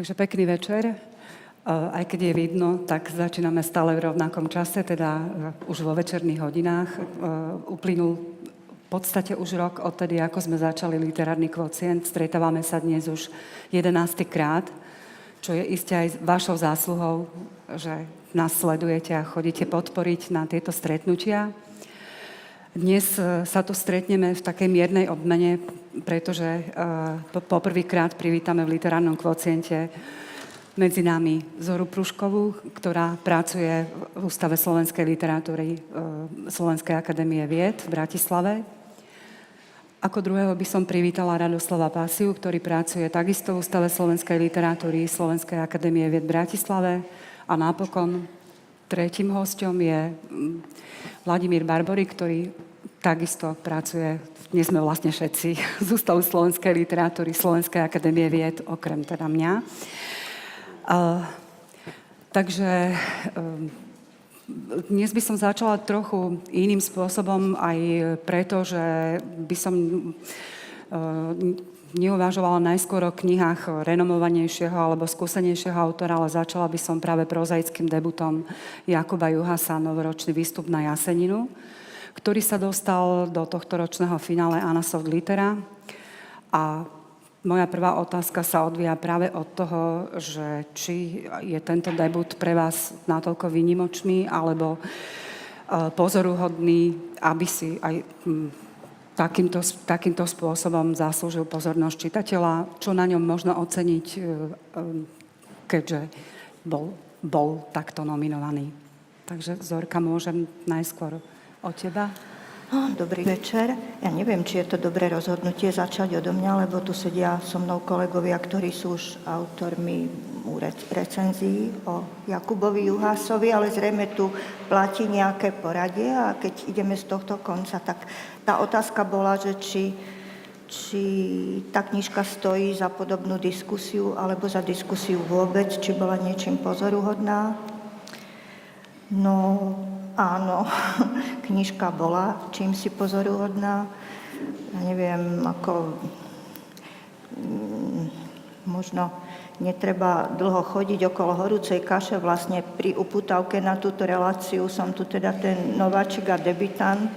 Takže pekný večer. Aj keď je vidno, tak začíname stále v rovnakom čase, teda už vo večerných hodinách. Uplynul v podstate už rok odtedy, ako sme začali literárny kvocient. Stretávame sa dnes už 11. krát, čo je iste aj vašou zásluhou, že nás sledujete a chodíte podporiť na tieto stretnutia. Dnes e, sa tu stretneme v takej miernej obmene, pretože e, poprvýkrát privítame v literárnom kvociente medzi nami Zoru Pruškovú, ktorá pracuje v Ústave slovenskej literatúry e, Slovenskej akadémie vied v Bratislave. Ako druhého by som privítala Radoslava Pasiu, ktorý pracuje takisto v Ústave slovenskej literatúry Slovenskej akadémie vied v Bratislave. A napokon tretím hostom je Vladimír Barbory, ktorý takisto pracuje, dnes sme vlastne všetci z Ústavu slovenskej literatúry, Slovenskej akadémie vied, okrem teda mňa. Uh, takže uh, dnes by som začala trochu iným spôsobom, aj preto, že by som uh, neuvažovala najskôr o knihách renomovanejšieho alebo skúsenejšieho autora, ale začala by som práve prozaickým debutom Jakuba Juhasa, novoročný výstup na Jaseninu, ktorý sa dostal do tohto ročného finále Anasoft Litera. A moja prvá otázka sa odvíja práve od toho, že či je tento debut pre vás natoľko výnimočný alebo eh, pozoruhodný, aby si aj hm, takýmto, takýmto spôsobom zaslúžil pozornosť čitateľa, čo na ňom možno oceniť, eh, keďže bol, bol takto nominovaný. Takže Zorka, môžem najskôr od teba. Dobrý večer. Ja neviem, či je to dobré rozhodnutie začať odo mňa, lebo tu sedia so mnou kolegovia, ktorí sú už autormi recenzií o Jakubovi Juhásovi, ale zrejme tu platí nejaké poradie a keď ideme z tohto konca, tak tá otázka bola, že či, či tá knižka stojí za podobnú diskusiu alebo za diskusiu vôbec, či bola niečím pozoruhodná. No, Áno, knižka bola čím si pozoruhodná. Ja neviem, ako mm, možno netreba dlho chodiť okolo horúcej kaše. Vlastne pri uputavke na túto reláciu som tu teda ten nováčik a debitant.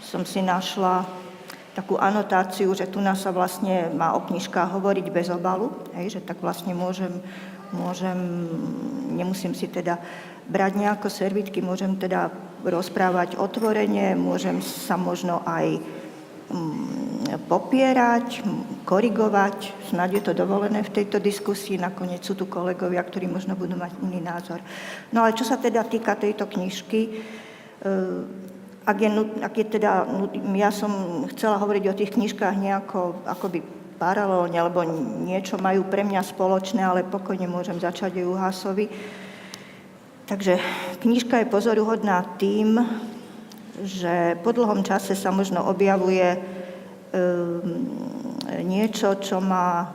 Som si našla takú anotáciu, že tu nás sa vlastne má o knižkách hovoriť bez obalu, hej, že tak vlastne môžem, môžem, nemusím si teda brať nejako servitky, môžem teda rozprávať otvorene, môžem sa možno aj mm, popierať, korigovať, snad je to dovolené v tejto diskusii, nakoniec sú tu kolegovia, ktorí možno budú mať iný názor. No ale čo sa teda týka tejto knižky, eh, ak je, ak je teda, ja som chcela hovoriť o tých knižkách nejako akoby paralelne, lebo niečo majú pre mňa spoločné, ale pokojne môžem začať aj u Hásovi. Takže knižka je pozoruhodná tým, že po dlhom čase sa možno objavuje um, niečo, čo má,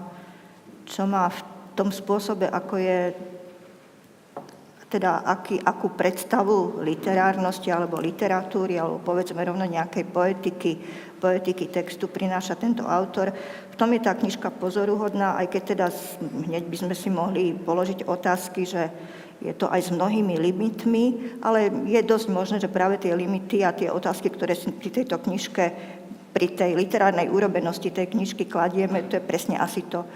čo má v tom spôsobe, ako je teda aký, akú predstavu literárnosti alebo literatúry, alebo povedzme rovno nejakej poetiky, poetiky textu prináša tento autor. V tom je tá knižka pozoruhodná, aj keď teda hneď by sme si mohli položiť otázky, že je to aj s mnohými limitmi, ale je dosť možné, že práve tie limity a tie otázky, ktoré si pri tejto knižke, pri tej literárnej úrobenosti tej knižky kladieme, to je presne asi to,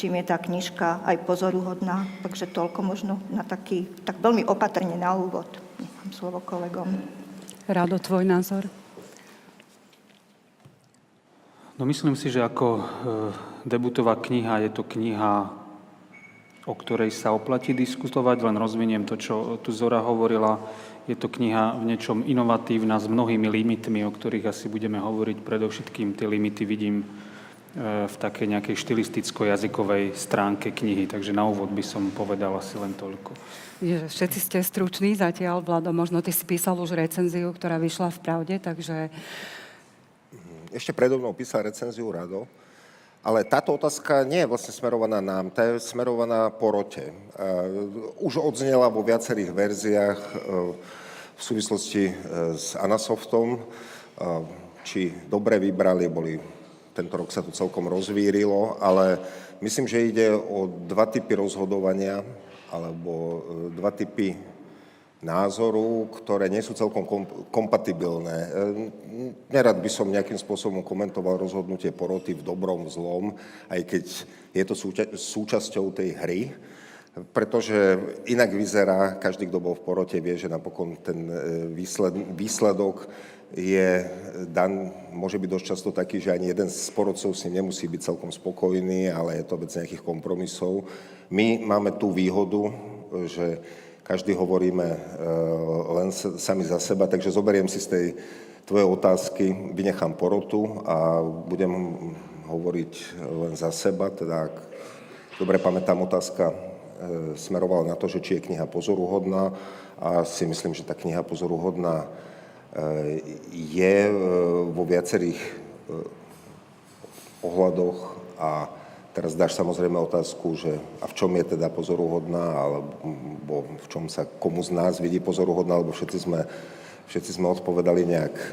čím je tá knižka aj pozoruhodná. Takže toľko možno na taký, tak veľmi opatrne na úvod. Nechám slovo kolegom. Rado, tvoj názor? No myslím si, že ako e, debutová kniha je to kniha o ktorej sa oplatí diskutovať, len rozviniem to, čo tu Zora hovorila. Je to kniha v niečom inovatívna s mnohými limitmi, o ktorých asi budeme hovoriť. Predovšetkým tie limity vidím e, v takej nejakej štilisticko-jazykovej stránke knihy, takže na úvod by som povedal asi len toľko. Všetci ste struční zatiaľ, Vlado, možno ty si písal už recenziu, ktorá vyšla v Pravde, takže... Ešte predo mnou písal recenziu Rado. Ale táto otázka nie je vlastne smerovaná nám, tá je smerovaná porote. Už odznela vo viacerých verziách e, v súvislosti e, s Anasoftom, či dobre vybrali, boli tento rok sa to celkom rozvírilo, ale myslím, že ide o dva typy rozhodovania alebo dva typy názoru, ktoré nie sú celkom kompatibilné. E, nerad by som nejakým spôsobom komentoval rozhodnutie poroty v dobrom, zlom, aj keď je to súčasťou tej hry, pretože inak vyzerá, každý, kto bol v porote, vie, že napokon ten výsledok je dan, môže byť dosť často taký, že ani jeden z porodcov si nemusí byť celkom spokojný, ale je to vec nejakých kompromisov. My máme tú výhodu, že každý hovoríme e, len sami za seba, takže zoberiem si z tej tvojej otázky, vynechám porotu a budem hovoriť len za seba, teda ak dobre pamätám, otázka e, smerovala na to, že či je kniha pozoruhodná a si myslím, že tá kniha pozoruhodná je e, vo viacerých ohľadoch a teraz dáš samozrejme otázku, že a v čom je teda pozoruhodná, alebo v čom sa komu z nás vidí pozoruhodná, alebo všetci sme, všetci sme odpovedali nejak e,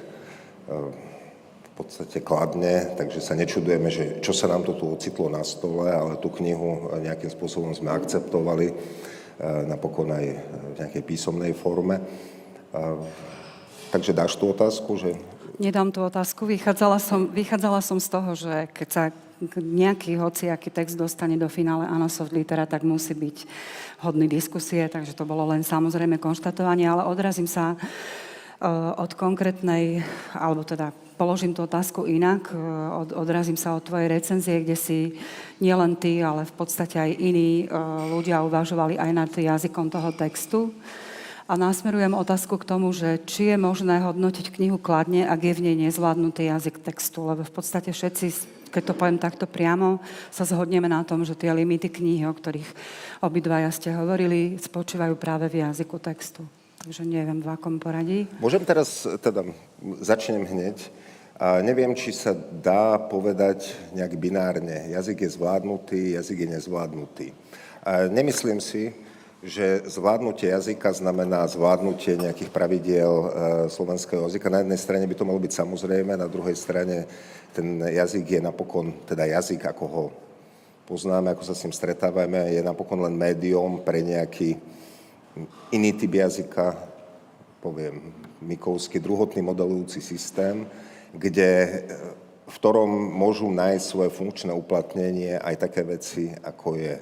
v podstate kladne, takže sa nečudujeme, že čo sa nám to tu ocitlo na stole, ale tú knihu nejakým spôsobom sme akceptovali, napokon aj v nejakej písomnej forme. Takže dáš tú otázku, že... Nedám tú otázku. Vychádzala som, vychádzala som z toho, že keď sa nejaký hociaký text dostane do finále Anasoft Litera, tak musí byť hodný diskusie, takže to bolo len samozrejme konštatovanie, ale odrazím sa uh, od konkrétnej, alebo teda položím tú otázku inak, uh, od, odrazím sa od tvojej recenzie, kde si nielen ty, ale v podstate aj iní uh, ľudia uvažovali aj nad jazykom toho textu. A násmerujem otázku k tomu, že či je možné hodnotiť knihu kladne, ak je v nej nezvládnutý jazyk textu, lebo v podstate všetci, keď to poviem takto priamo, sa zhodneme na tom, že tie limity knihy, o ktorých obidvaja ste hovorili, spočívajú práve v jazyku textu. Takže neviem, v akom poradí. Môžem teraz, teda začnem hneď. A neviem, či sa dá povedať nejak binárne. Jazyk je zvládnutý, jazyk je nezvládnutý. A nemyslím si, že zvládnutie jazyka znamená zvládnutie nejakých pravidiel e, slovenského jazyka. Na jednej strane by to malo byť samozrejme, na druhej strane ten jazyk je napokon, teda jazyk, ako ho poznáme, ako sa s ním stretávame, je napokon len médium pre nejaký iný typ jazyka, poviem, Mikovský druhotný modelujúci systém, kde v ktorom môžu nájsť svoje funkčné uplatnenie aj také veci, ako je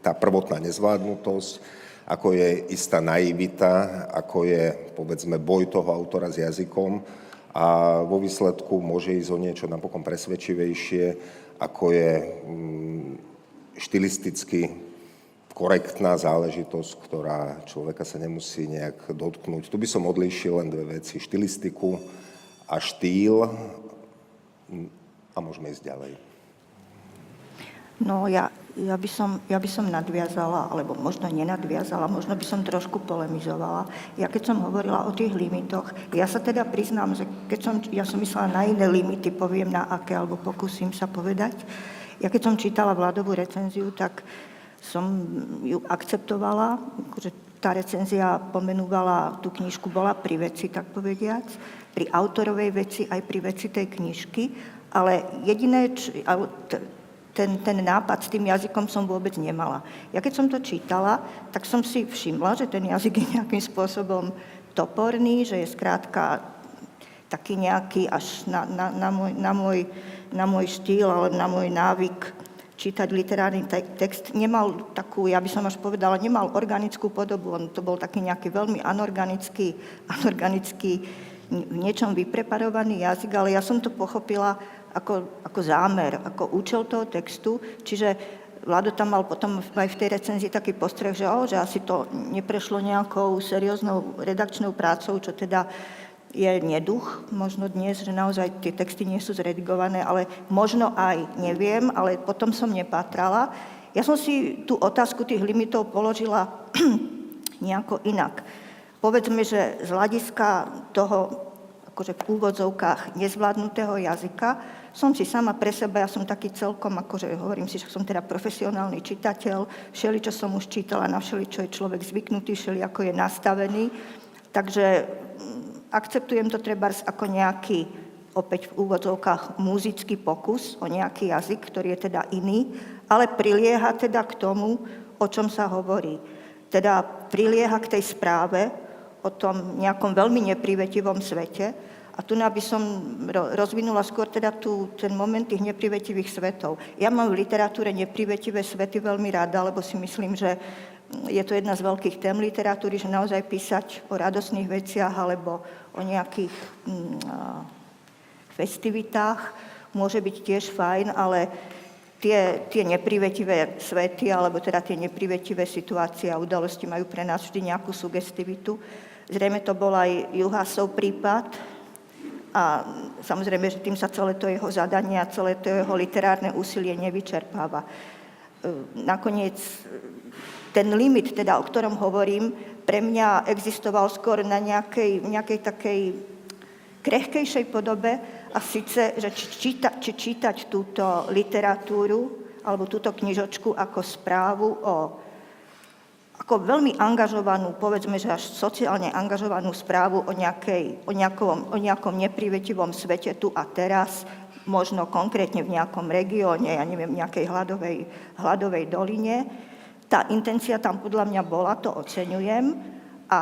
tá prvotná nezvládnutosť, ako je istá naivita, ako je, povedzme, boj toho autora s jazykom a vo výsledku môže ísť o niečo napokon presvedčivejšie, ako je mm, štilisticky korektná záležitosť, ktorá človeka sa nemusí nejak dotknúť. Tu by som odlíšil len dve veci. Štilistiku a štýl a môžeme ísť ďalej. No ja ja by, som, ja by som nadviazala, alebo možno nenadviazala, možno by som trošku polemizovala. Ja keď som hovorila o tých limitoch, ja sa teda priznám, že keď som, ja som myslela na iné limity, poviem na aké, alebo pokúsim sa povedať. Ja keď som čítala vládovú recenziu, tak som ju akceptovala, že tá recenzia pomenúvala, tú knižku bola pri veci, tak povediac, pri autorovej veci, aj pri veci tej knižky, ale jediné, ten, ten nápad s tým jazykom som vôbec nemala. Ja keď som to čítala, tak som si všimla, že ten jazyk je nejakým spôsobom toporný, že je skrátka taký nejaký až na, na, na, môj, na, môj, na môj štýl, ale na môj návyk čítať literárny text, nemal takú, ja by som až povedala, nemal organickú podobu, on to bol taký nejaký veľmi anorganický, anorganický v niečom vypreparovaný jazyk, ale ja som to pochopila ako, ako zámer, ako účel toho textu. Čiže Vlado tam mal potom aj v tej recenzii taký postreh, že, oh, že asi to neprešlo nejakou serióznou redakčnou prácou, čo teda je neduch možno dnes, že naozaj tie texty nie sú zredigované, ale možno aj neviem, ale potom som nepátrala. Ja som si tú otázku tých limitov položila nejako inak. Povedzme, že z hľadiska toho akože v úvodzovkách nezvládnutého jazyka, som si sama pre seba, ja som taký celkom, akože hovorím si, že som teda profesionálny čitateľ, všeli, čo som už čítala, na všeli, čo je človek zvyknutý, všeli, ako je nastavený. Takže mm, akceptujem to treba ako nejaký opäť v úvodzovkách muzický pokus o nejaký jazyk, ktorý je teda iný, ale prilieha teda k tomu, o čom sa hovorí. Teda prilieha k tej správe o tom nejakom veľmi neprivetivom svete, a tu by som rozvinula skôr teda tu, ten moment tých neprivetivých svetov. Ja mám v literatúre neprivetivé svety veľmi rada, lebo si myslím, že je to jedna z veľkých tém literatúry, že naozaj písať o radosných veciach alebo o nejakých mm, festivitách môže byť tiež fajn, ale tie, tie neprivetivé svety, alebo teda tie neprivetivé situácie a udalosti majú pre nás vždy nejakú sugestivitu. Zrejme to bol aj Juhásov prípad, a samozrejme, že tým sa celé to jeho zadanie a celé to jeho literárne úsilie nevyčerpáva. E, nakoniec ten limit, teda, o ktorom hovorím, pre mňa existoval skôr na nejakej, nejakej takej krehkejšej podobe a síce, že či, číta, či čítať túto literatúru alebo túto knižočku ako správu o ako veľmi angažovanú, povedzme, že až sociálne angažovanú správu o, nejakej, o, nejakom, o nejakom neprivetivom svete tu a teraz, možno konkrétne v nejakom regióne, ja neviem, nejakej hladovej, hladovej doline. Tá intencia tam podľa mňa bola, to oceňujem. A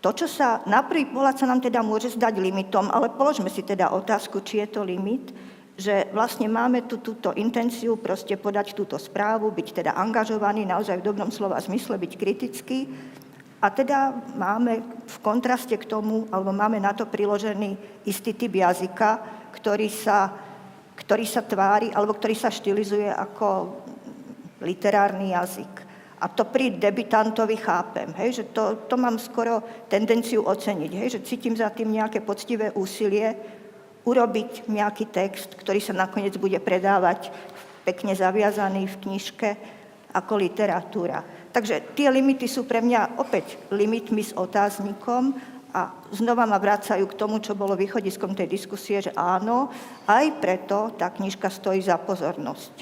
to, čo sa na prvý pohľad sa nám teda môže zdať limitom, ale položme si teda otázku, či je to limit, že vlastne máme tu túto intenciu proste podať túto správu, byť teda angažovaný, naozaj v dobrom slova zmysle, byť kritický. A teda máme v kontraste k tomu, alebo máme na to priložený istý typ jazyka, ktorý sa, ktorý sa tvári, alebo ktorý sa štilizuje ako literárny jazyk. A to pri debitantovi chápem, hej, že to, to mám skoro tendenciu oceniť, hej, že cítim za tým nejaké poctivé úsilie, urobiť nejaký text, ktorý sa nakoniec bude predávať pekne zaviazaný v knižke ako literatúra. Takže tie limity sú pre mňa opäť limitmi s otáznikom a znova ma vracajú k tomu, čo bolo východiskom tej diskusie, že áno, aj preto tá knižka stojí za pozornosť.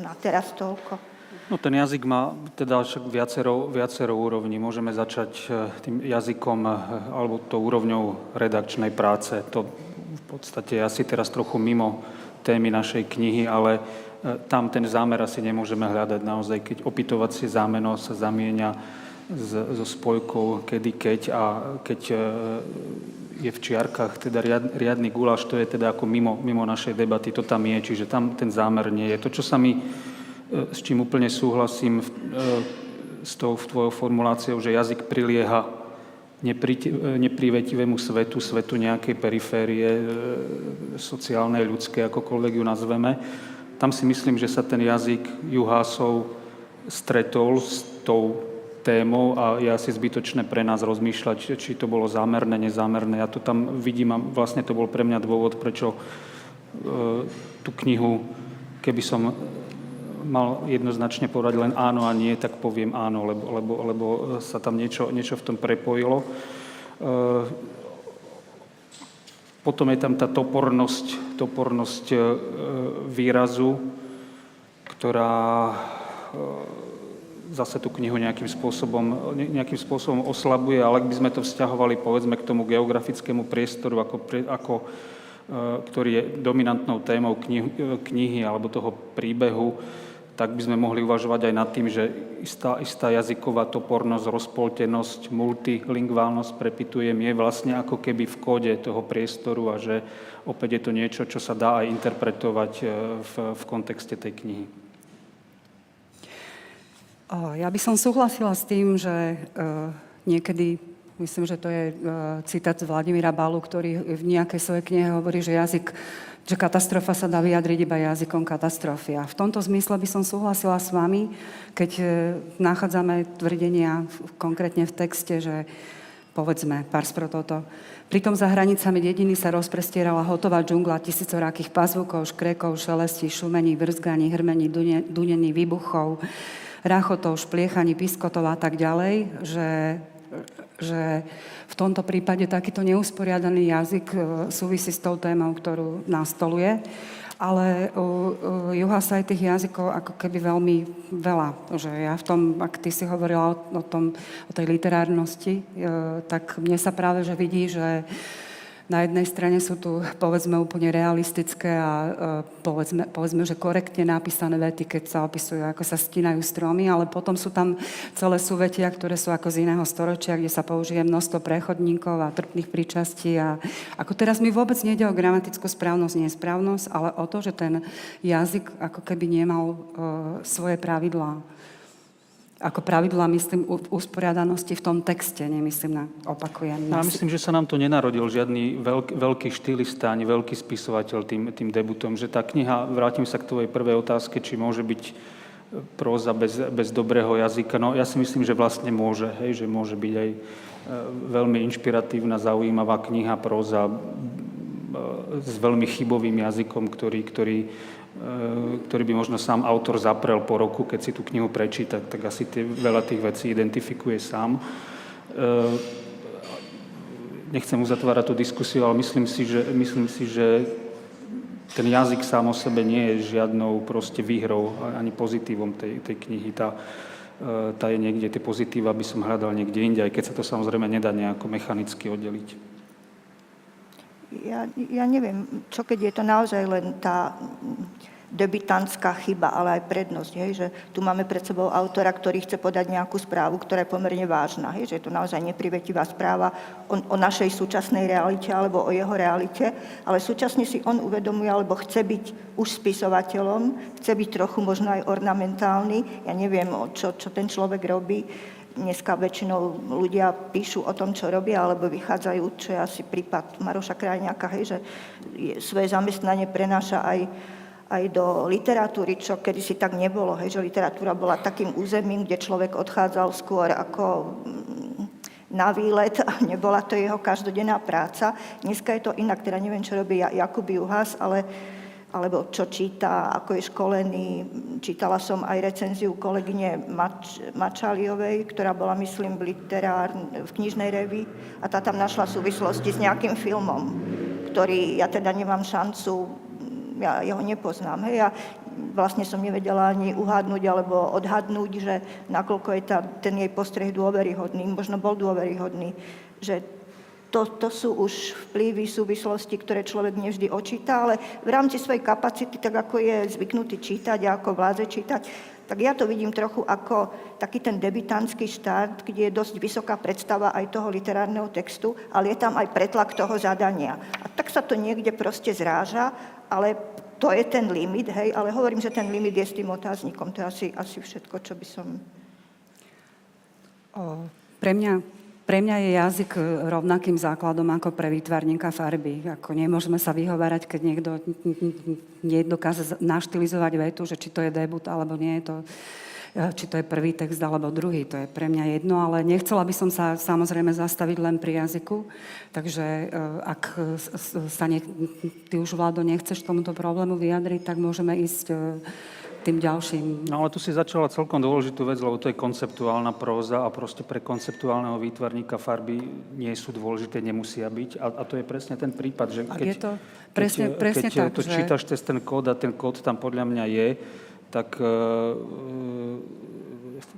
No a teraz toľko. No ten jazyk má teda však viacero, viacero úrovní. Môžeme začať e, tým jazykom e, alebo tou úrovňou redakčnej práce. To v podstate je asi teraz trochu mimo témy našej knihy, ale e, tam ten zámer asi nemôžeme hľadať naozaj, keď opytovacie zámeno sa zamienia so spojkou kedy keď a keď je v čiarkach teda riadny guláš, to je teda ako mimo, mimo našej debaty, to tam je, čiže tam ten zámer nie je. To, čo sa mi s čím úplne súhlasím e, s tou tvojou formuláciou, že jazyk prilieha e, neprivetivému svetu, svetu nejakej periférie sociálnej, ľudskej, akokoľvek ju nazveme. Tam si myslím, že sa ten jazyk Juhásov stretol s tou témou a je asi zbytočné pre nás rozmýšľať, či to bolo zámerné, nezámerné. Ja to tam vidím a vlastne to bol pre mňa dôvod, prečo tú knihu, keby som mal jednoznačne povedať len áno a nie, tak poviem áno, lebo, lebo, lebo sa tam niečo, niečo v tom prepojilo. E, potom je tam tá topornosť, topornosť e, výrazu, ktorá e, zase tú knihu nejakým spôsobom, nejakým spôsobom oslabuje, ale ak by sme to vzťahovali povedzme k tomu geografickému priestoru, ako, ako, ktorý je dominantnou témou knihy, knihy alebo toho príbehu, tak by sme mohli uvažovať aj nad tým, že istá, istá jazyková topornosť, rozpoltenosť, multilingválnosť, prepitujem, je vlastne ako keby v kóde toho priestoru a že opäť je to niečo, čo sa dá aj interpretovať e, v, v kontexte tej knihy. Ja by som súhlasila s tým, že niekedy, myslím, že to je citát z Vladimíra Balu, ktorý v nejakej svojej knihe hovorí, že jazyk že katastrofa sa dá vyjadriť iba jazykom katastrofy. A v tomto zmysle by som súhlasila s vami, keď e, nachádzame tvrdenia konkrétne v texte, že povedzme, pars pro toto. Pritom za hranicami dediny sa rozprestierala hotová džungla tisícorákých pazvukov, škrekov, šelestí, šumení, vrzganí, hrmení, dunení, výbuchov, rachotov, špliechaní, piskotov a tak ďalej, že, že v tomto prípade takýto neusporiadaný jazyk e, súvisí s tou témou, ktorú nastoluje. Ale u, u Juha sa aj tých jazykov ako keby veľmi veľa. Že ja v tom, ak ty si hovorila o, o, tom, o tej literárnosti, e, tak mne sa práve že vidí, že Na jednej strane sú tu, povedzme, úplne realistické a e, povedzme, povedzme, že korektne napísané vety, keď sa opisujú, ako sa stínajú stromy, ale potom sú tam celé súvetia, ktoré sú ako z iného storočia, kde sa použije množstvo prechodníkov a trpných príčastí. A ako teraz mi vôbec nejde o gramatickú správnosť, nesprávnosť, ale o to, že ten jazyk ako keby nemal uh, svoje pravidlá ako pravidla, myslím, usporiadanosti v tom texte, nemyslím na, opakujem. Ja myslím, že sa nám to nenarodil žiadny veľk, veľký štýlista ani veľký spisovateľ tým, tým debutom, že tá kniha, vrátim sa k tvojej prvej otázke, či môže byť e, próza bez, bez dobrého jazyka. No ja si myslím, že vlastne môže, hej, že môže byť aj e, veľmi inšpiratívna, zaujímavá kniha, próza e, s veľmi chybovým jazykom, ktorý, ktorý ktorý by možno sám autor zaprel po roku, keď si tú knihu prečíta, tak asi tie, veľa tých vecí identifikuje sám. E, nechcem uzatvárať tú diskusiu, ale myslím si, že, myslím si, že ten jazyk sám o sebe nie je žiadnou proste výhrou ani pozitívom tej, tej knihy. Tá, e, tá je niekde, tie pozitíva by som hľadal niekde inde, aj keď sa to samozrejme nedá nejako mechanicky oddeliť. Ja, ja neviem, čo keď je to naozaj len tá debitantská chyba, ale aj prednosť, hej, že tu máme pred sebou autora, ktorý chce podať nejakú správu, ktorá je pomerne vážna, hej, že je to naozaj neprivetivá správa o, o našej súčasnej realite alebo o jeho realite, ale súčasne si on uvedomuje alebo chce byť už spisovateľom, chce byť trochu možno aj ornamentálny, ja neviem, čo, čo ten človek robí, Dneska väčšinou ľudia píšu o tom, čo robia, alebo vychádzajú, čo je asi prípad Maroša Krajňáka, hej, že svoje zamestnanie prenáša aj aj do literatúry, čo kedysi tak nebolo, hej, že literatúra bola takým územím, kde človek odchádzal skôr ako mm, na výlet a nebola to jeho každodenná práca. Dneska je to inak, teda neviem, čo robí Jakub Juhas, ale alebo čo číta, ako je školený. Čítala som aj recenziu kolegyne Mač, Mačaliovej, ktorá bola, myslím, v, literár, v knižnej revi a tá tam našla súvislosti s nejakým filmom, ktorý ja teda nemám šancu ja, ja ho nepoznám. Hej, a vlastne som nevedela ani uhádnuť alebo odhadnúť, že nakoľko je tá, ten jej postreh dôveryhodný, možno bol dôveryhodný, že to, to sú už vplyvy, súvislosti, ktoré človek nevždy očíta, ale v rámci svojej kapacity, tak ako je zvyknutý čítať a ako vládze čítať, tak ja to vidím trochu ako taký ten debitantský štart, kde je dosť vysoká predstava aj toho literárneho textu, ale je tam aj pretlak toho zadania. A tak sa to niekde proste zráža ale to je ten limit, hej, ale hovorím, že ten limit je s tým otáznikom. To je asi, asi všetko, čo by som... O, pre, mňa, pre mňa je jazyk rovnakým základom ako pre výtvarníka farby. Ako nemôžeme sa vyhovárať, keď niekto nedokáže naštilizovať vetu, že či to je debut alebo nie. To, E, či to je prvý text alebo druhý, to je pre mňa jedno, ale nechcela by som sa samozrejme zastaviť len pri jazyku, takže e, ak sa ne, ty už, Vlado, nechceš tomuto problému vyjadriť, tak môžeme ísť e, tým ďalším. No ale tu si začala celkom dôležitú vec, lebo to je konceptuálna próza a proste pre konceptuálneho výtvarníka farby nie sú dôležité, nemusia byť. A, a to je presne ten prípad, že keď, je to presne, keď, presne keď tak, to že... čítaš cez ten kód a ten kód tam podľa mňa je, tak e, e,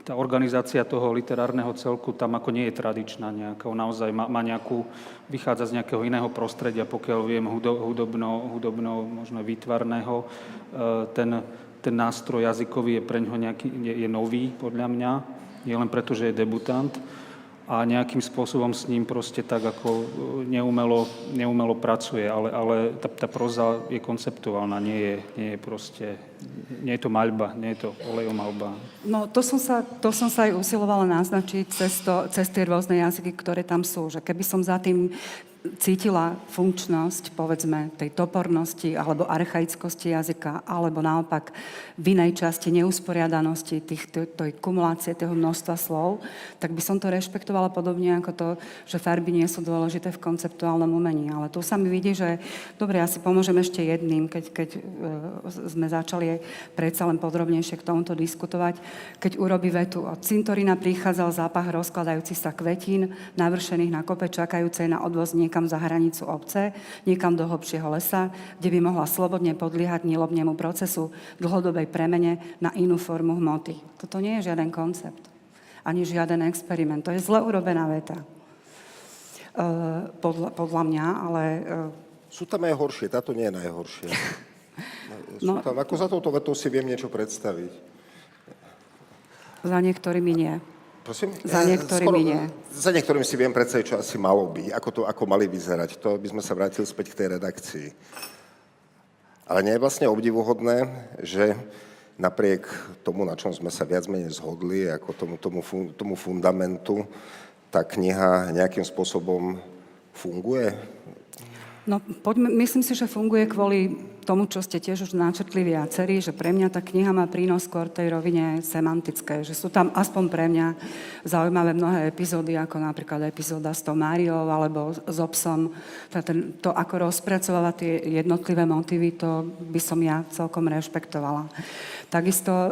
tá organizácia toho literárneho celku tam ako nie je tradičná nejaká. Naozaj má, má nejakú, vychádza z nejakého iného prostredia, pokiaľ viem, hudobno, hudobno možno výtvarného. E, ten, ten nástroj jazykový je pre ňoho nejaký, je, je nový, podľa mňa. Nie len preto, že je debutant a nejakým spôsobom s ním proste tak ako e, neumelo, neumelo pracuje, ale, ale tá, tá proza je konceptuálna, nie je, nie je proste, nie je to maľba, nie je to olejomalba. No to som sa, to som sa aj usilovala naznačiť cez, to, cez tie rôzne jazyky, ktoré tam sú, že keby som za tým cítila funkčnosť, povedzme, tej topornosti alebo archaickosti jazyka, alebo naopak v inej časti neusporiadanosti tých, tej kumulácie, toho množstva slov, tak by som to rešpektovala podobne ako to, že farby nie sú dôležité v konceptuálnom umení. Ale tu sa mi vidí, že dobre, ja si pomôžem ešte jedným, keď, keď e, sme začali predsa len podrobnejšie k tomuto diskutovať. Keď urobí vetu, od cintorína prichádzal zápach rozkladajúcich sa kvetín, navršených na kope, čakajúcej na odvozník niekam za hranicu obce, niekam do hlbšieho lesa, kde by mohla slobodne podliehať nilobnému procesu dlhodobej premene na inú formu hmoty. Toto nie je žiaden koncept, ani žiaden experiment. To je zle urobená veta. podľa, podľa mňa, ale e, Sú tam aj horšie, táto nie je najhoršia. No. tam, ako za touto vetou si viem niečo predstaviť. za niektorými nie. Prosím? Za Eh, niektorými nie. Za niektorými si viem predstaviť, čo asi malo byť, ako to ako mali vyzerať. To by sme sa vrátili späť k tej redakcii. Ale nie je vlastne obdivuhodné, že napriek tomu, na čom sme sa viac menej zhodli, ako tomu, tomu, fun- tomu fundamentu, tá kniha nejakým spôsobom funguje? No, poďme, myslím si, že funguje kvôli tomu, čo ste tiež už načrtli viacerí, že pre mňa tá kniha má prínos skôr tej rovine semantické, že sú tam aspoň pre mňa zaujímavé mnohé epizódy, ako napríklad epizóda s tou Máriou alebo s obsom. To, ako rozpracovala tie jednotlivé motívy, to by som ja celkom rešpektovala. Takisto, e,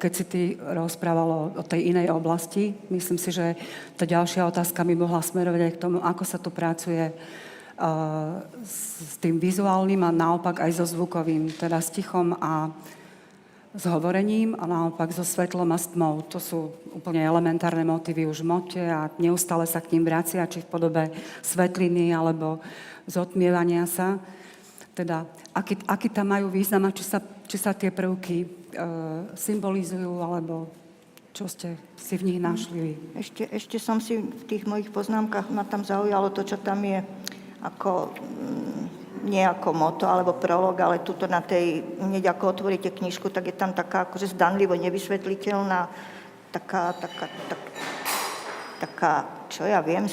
keď si ty rozprávalo o tej inej oblasti, myslím si, že tá ďalšia otázka by mohla smerovať aj k tomu, ako sa tu pracuje s tým vizuálnym a naopak aj so zvukovým, teda s tichom a s hovorením a naopak so svetlom a s tmou. To sú úplne elementárne motívy už v mote a neustále sa k ním vracia, či v podobe svetliny alebo zotmievania sa. Teda, aký, aký tam majú význam a či sa, či sa tie prvky uh, symbolizujú alebo čo ste si v nich našli vy. Ešte, ešte som si v tých mojich poznámkach, ma tam zaujalo to, čo tam je ako, mm, nie ako moto alebo prolog, ale tuto na tej, hneď ako otvoríte knižku, tak je tam taká akože zdanlivo nevysvetliteľná, taká, taká, tak, taká, čo ja viem,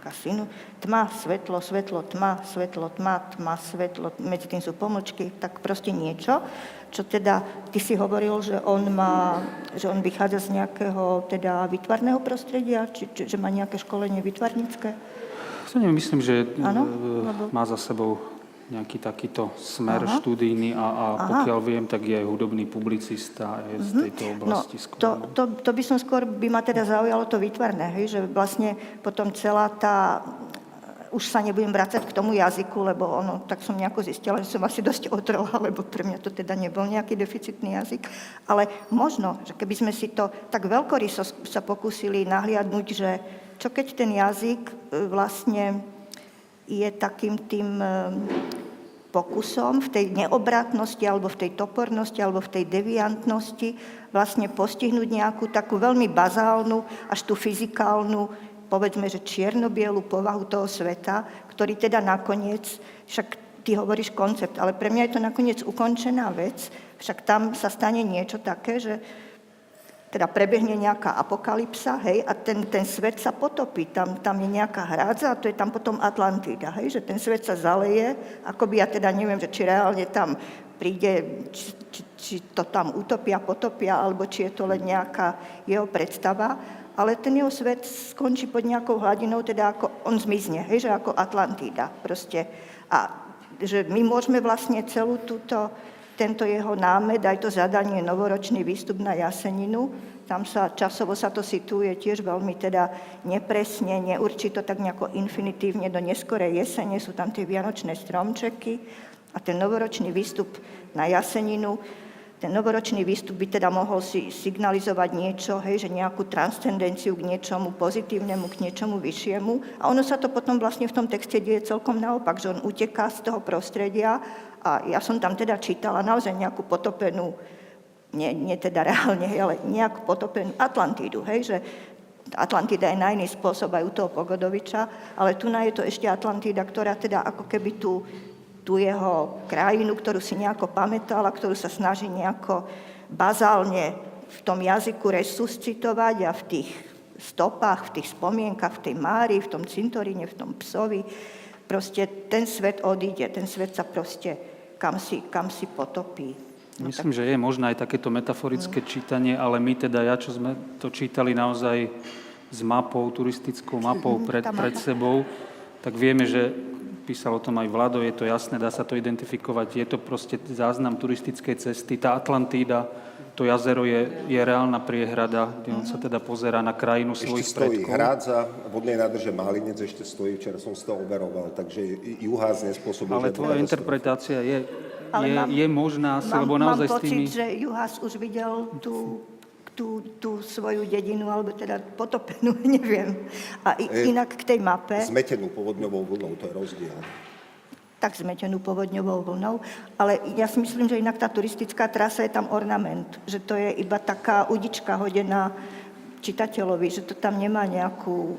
taká synu, tma, svetlo, svetlo, tma, svetlo, tma, tma, svetlo, medzi tým sú pomlčky, tak proste niečo, čo teda, ty si hovoril, že on má, že on vychádza z nejakého teda vytvarného prostredia, či, či, že má nejaké školenie vytvarnické? Neviem, myslím, že Áno, e, má za sebou nejaký takýto smer Aha. študijný a, a Aha. Mhm. pokiaľ viem, tak je aj hudobný publicista je z tejto No, oblasti to, skôr. to, to by som skôr, by ma teda zaujalo to vytvarné, hej, že vlastne potom celá tá, už sa nebudem vrácať k tomu jazyku, lebo ono, tak som nejako zistila, že som asi dosť otrela, lebo pre mňa to teda nebol nejaký deficitný jazyk. Ale možno, že keby sme si to tak veľkoryso sa pokúsili nahliadnúť, že čo keď ten jazyk e, vlastne je takým tým e, pokusom v tej neobratnosti alebo v tej topornosti alebo v tej deviantnosti vlastne postihnúť nejakú takú veľmi bazálnu, až tú fyzikálnu, povedzme, že čierno-bielu povahu toho sveta, ktorý teda nakoniec, však ty hovoríš koncept, ale pre mňa je to nakoniec ukončená vec, však tam sa stane niečo také, že teda prebehne nejaká apokalypsa, hej, a ten, ten svet sa potopí. Tam, tam je nejaká hrádza a to je tam potom Atlantida, hej, že ten svet sa zaleje, akoby ja teda neviem, že či reálne tam príde, či, či, či to tam utopia, potopia, alebo či je to len nejaká jeho predstava, ale ten jeho svet skončí pod nejakou hladinou, teda ako on zmizne, hej, že ako Atlantida proste. A že my môžeme vlastne celú túto tento jeho námed, aj to zadanie novoročný výstup na Jaseninu, tam sa časovo sa to situuje tiež veľmi teda nepresne, neurčito, tak nejako infinitívne do neskorej jesene, sú tam tie vianočné stromčeky a ten novoročný výstup na Jaseninu, ten novoročný výstup by teda mohol si signalizovať niečo, hej, že nejakú transcendenciu k niečomu pozitívnemu, k niečomu vyššiemu. A ono sa to potom vlastne v tom texte deje celkom naopak, že on uteká z toho prostredia a ja som tam teda čítala naozaj nejakú potopenú, nie, nie teda reálne, ale nejakú potopenú Atlantídu, hej, že Atlantida je na iný spôsob aj u toho Pogodoviča, ale tu je to ešte Atlantída, ktorá teda ako keby tú, tú jeho krajinu, ktorú si nejako pamätala, ktorú sa snaží nejako bazálne v tom jazyku resuscitovať a v tých stopách, v tých spomienkach, v tej mári, v tom cintoríne, v tom psovi, proste ten svet odíde, ten svet sa proste kam si, kam si potopí. No Myslím, že je možné aj takéto metaforické čítanie, ale my teda, ja čo sme to čítali naozaj s mapou, turistickou mapou pred, pred sebou, tak vieme, že písal o tom aj Vlado, je to jasné, dá sa to identifikovať, je to proste záznam turistickej cesty. Tá Atlantída, to jazero je, je reálna priehrada, kde on sa teda pozerá na krajinu Ešte svojich stojí predkov. hrádza, vodnej nádrže Málinec ešte stojí, včera som si to overoval, takže juhás nespôsobuje Ale tvoja interpretácia je, je, mám- je možná Mám, lebo mám naozaj s pocit, tými... že Juhas už videl tú, tú, tú svoju dedinu, alebo teda potopenú, neviem. A i, inak k tej mape... Zmetenú povodňovou vlnou, to je rozdiel. tak zmetenú povodňovou vlnou, ale ja si myslím, že inak tá turistická trasa je tam ornament, že to je iba taká udička hodená čitateľovi, že to tam nemá nejakú,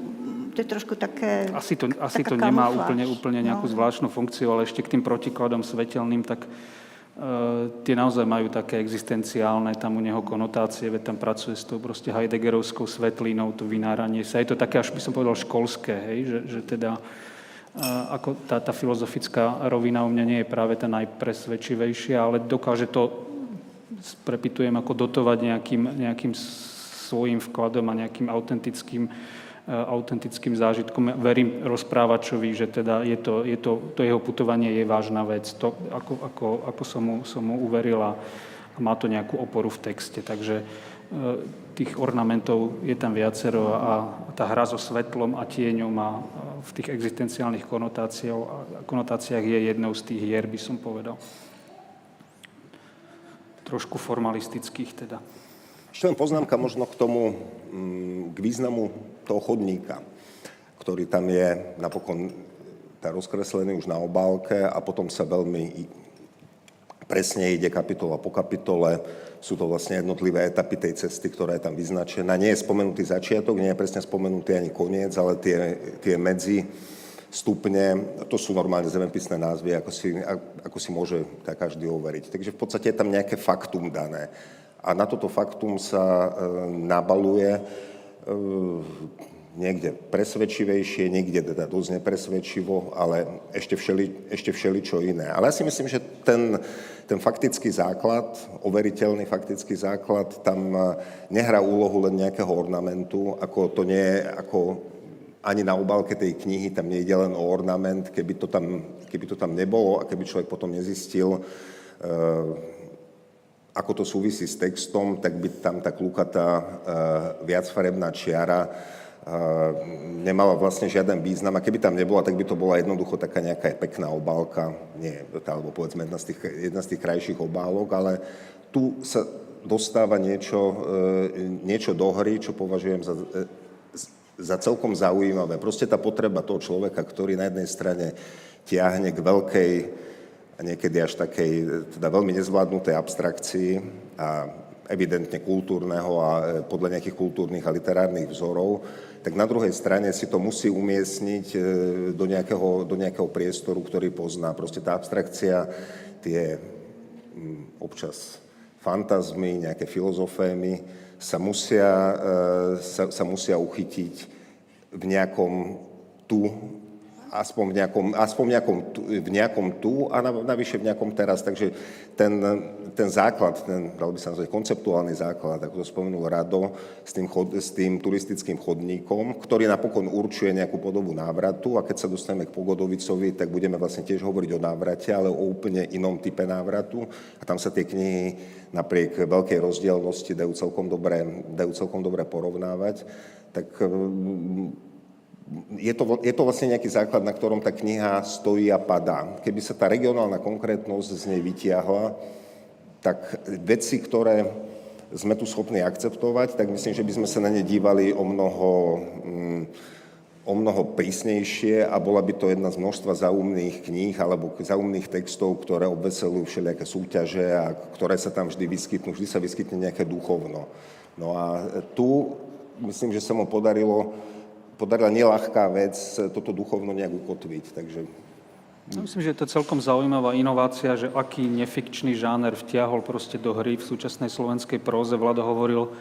to je trošku také... Asi to, asi to nemá kamufláž. úplne, úplne nejakú No. zvláštnu funkciu, ale ešte k tým protikladom svetelným, tak tie naozaj majú také existenciálne tam u neho konotácie, veď tam pracuje s tou proste Heideggerovskou svetlinou, to vynáranie sa. Je to také, až by som povedal, školské, hej, že, že teda uh, ako tá, tá filozofická rovina u mňa nie je práve tá najpresvedčivejšia, ale dokáže to, prepitujem, ako dotovať nejakým, nejakým svojim vkladom a nejakým autentickým e, autentickým zážitkom. Verím rozprávačovi, že teda je to, je to, to jeho putovanie je vážna vec. To, ako, ako, ako som, mu, som mu uverila a má to nejakú oporu v texte. Takže e, tých ornamentov je tam viacero a tá hra so svetlom a tieňom a v tých existenciálnych konotáciách je jednou z tých hier, by som povedal. Trošku formalistických teda. Ešte len poznámka možno k tomu, mm, k významu toho chodníka, ktorý tam je napokon tá rozkreslený už na obálke a potom sa veľmi presne ide kapitola po kapitole. Sú to vlastne jednotlivé etapy tej cesty, ktorá je tam vyznačená. Nie je spomenutý začiatok, nie je presne spomenutý ani koniec, ale tie, tie medzi stupne, to sú normálne zemepisné názvy, ako si, ako si môže tak každý overiť. Takže v podstate je tam nejaké faktum dané. A na toto faktum sa e, nabaluje niekde presvedčivejšie, niekde teda dosť nepresvedčivo, ale ešte, všeli, ešte všeličo iné. Ale ja si myslím, že ten, ten faktický základ, overiteľný faktický základ, tam e, nehrá úlohu len nejakého ornamentu, ako to nie je, ako ani na obálke tej knihy tam nejde len o ornament, keby to tam, keby to tam nebolo a keby človek potom nezistil, e, ako to súvisí s textom, tak by tam tá klukatá e, viacfarebná čiara e, nemala vlastne žiaden význam. A keby tam nebola, tak by to bola jednoducho taká nejaká pekná obálka, nie, alebo povedzme jedna z tých, jedna z tých krajších obálok, ale tu sa dostáva niečo, e, niečo do hry, čo považujem za, za celkom zaujímavé. Proste tá potreba toho človeka, ktorý na jednej strane tiahne k veľkej a niekedy až takej teda veľmi nezvládnutej abstrakcii a evidentne kultúrneho a e, podľa nejakých kultúrnych a literárnych vzorov, tak na druhej strane si to musí umiestniť e, do nejakého, do nejakého priestoru, ktorý pozná. Proste tá abstrakcia, tie mm, občas fantazmy, nejaké filozofémy sa musia, e, sa, sa musia uchytiť v nejakom tu aspoň v nejakom, aspoň v nejakom, v nejakom tu a navyše v nejakom teraz. Takže ten, ten základ, ten, dal by sa nazvať, konceptuálny základ, ako to spomenul Rado, s tým, chod, s tým turistickým chodníkom, ktorý napokon určuje nejakú podobu návratu a keď sa dostaneme k Pogodovicovi, tak budeme vlastne tiež hovoriť o návrate, ale o úplne inom type návratu a tam sa tie knihy napriek veľkej rozdielnosti dajú celkom dobre, dajú celkom dobre porovnávať. Tak je to, je to vlastne nejaký základ, na ktorom tá kniha stojí a padá. Keby sa tá regionálna konkrétnosť z nej vytiahla, tak veci, ktoré sme tu schopní akceptovať, tak myslím, že by sme sa na ne dívali o mnoho, mm, o mnoho prísnejšie a bola by to jedna z množstva zaumných kníh alebo zaumných textov, ktoré obveselujú všelijaké súťaže a ktoré sa tam vždy vyskytnú, vždy sa vyskytne nejaké duchovno. No a tu myslím, že sa mu podarilo podarila nelahká vec toto duchovno nejak ukotviť. Takže... Ja myslím, že je to celkom zaujímavá inovácia, že aký nefikčný žáner vtiahol proste do hry v súčasnej slovenskej próze. Vlado hovoril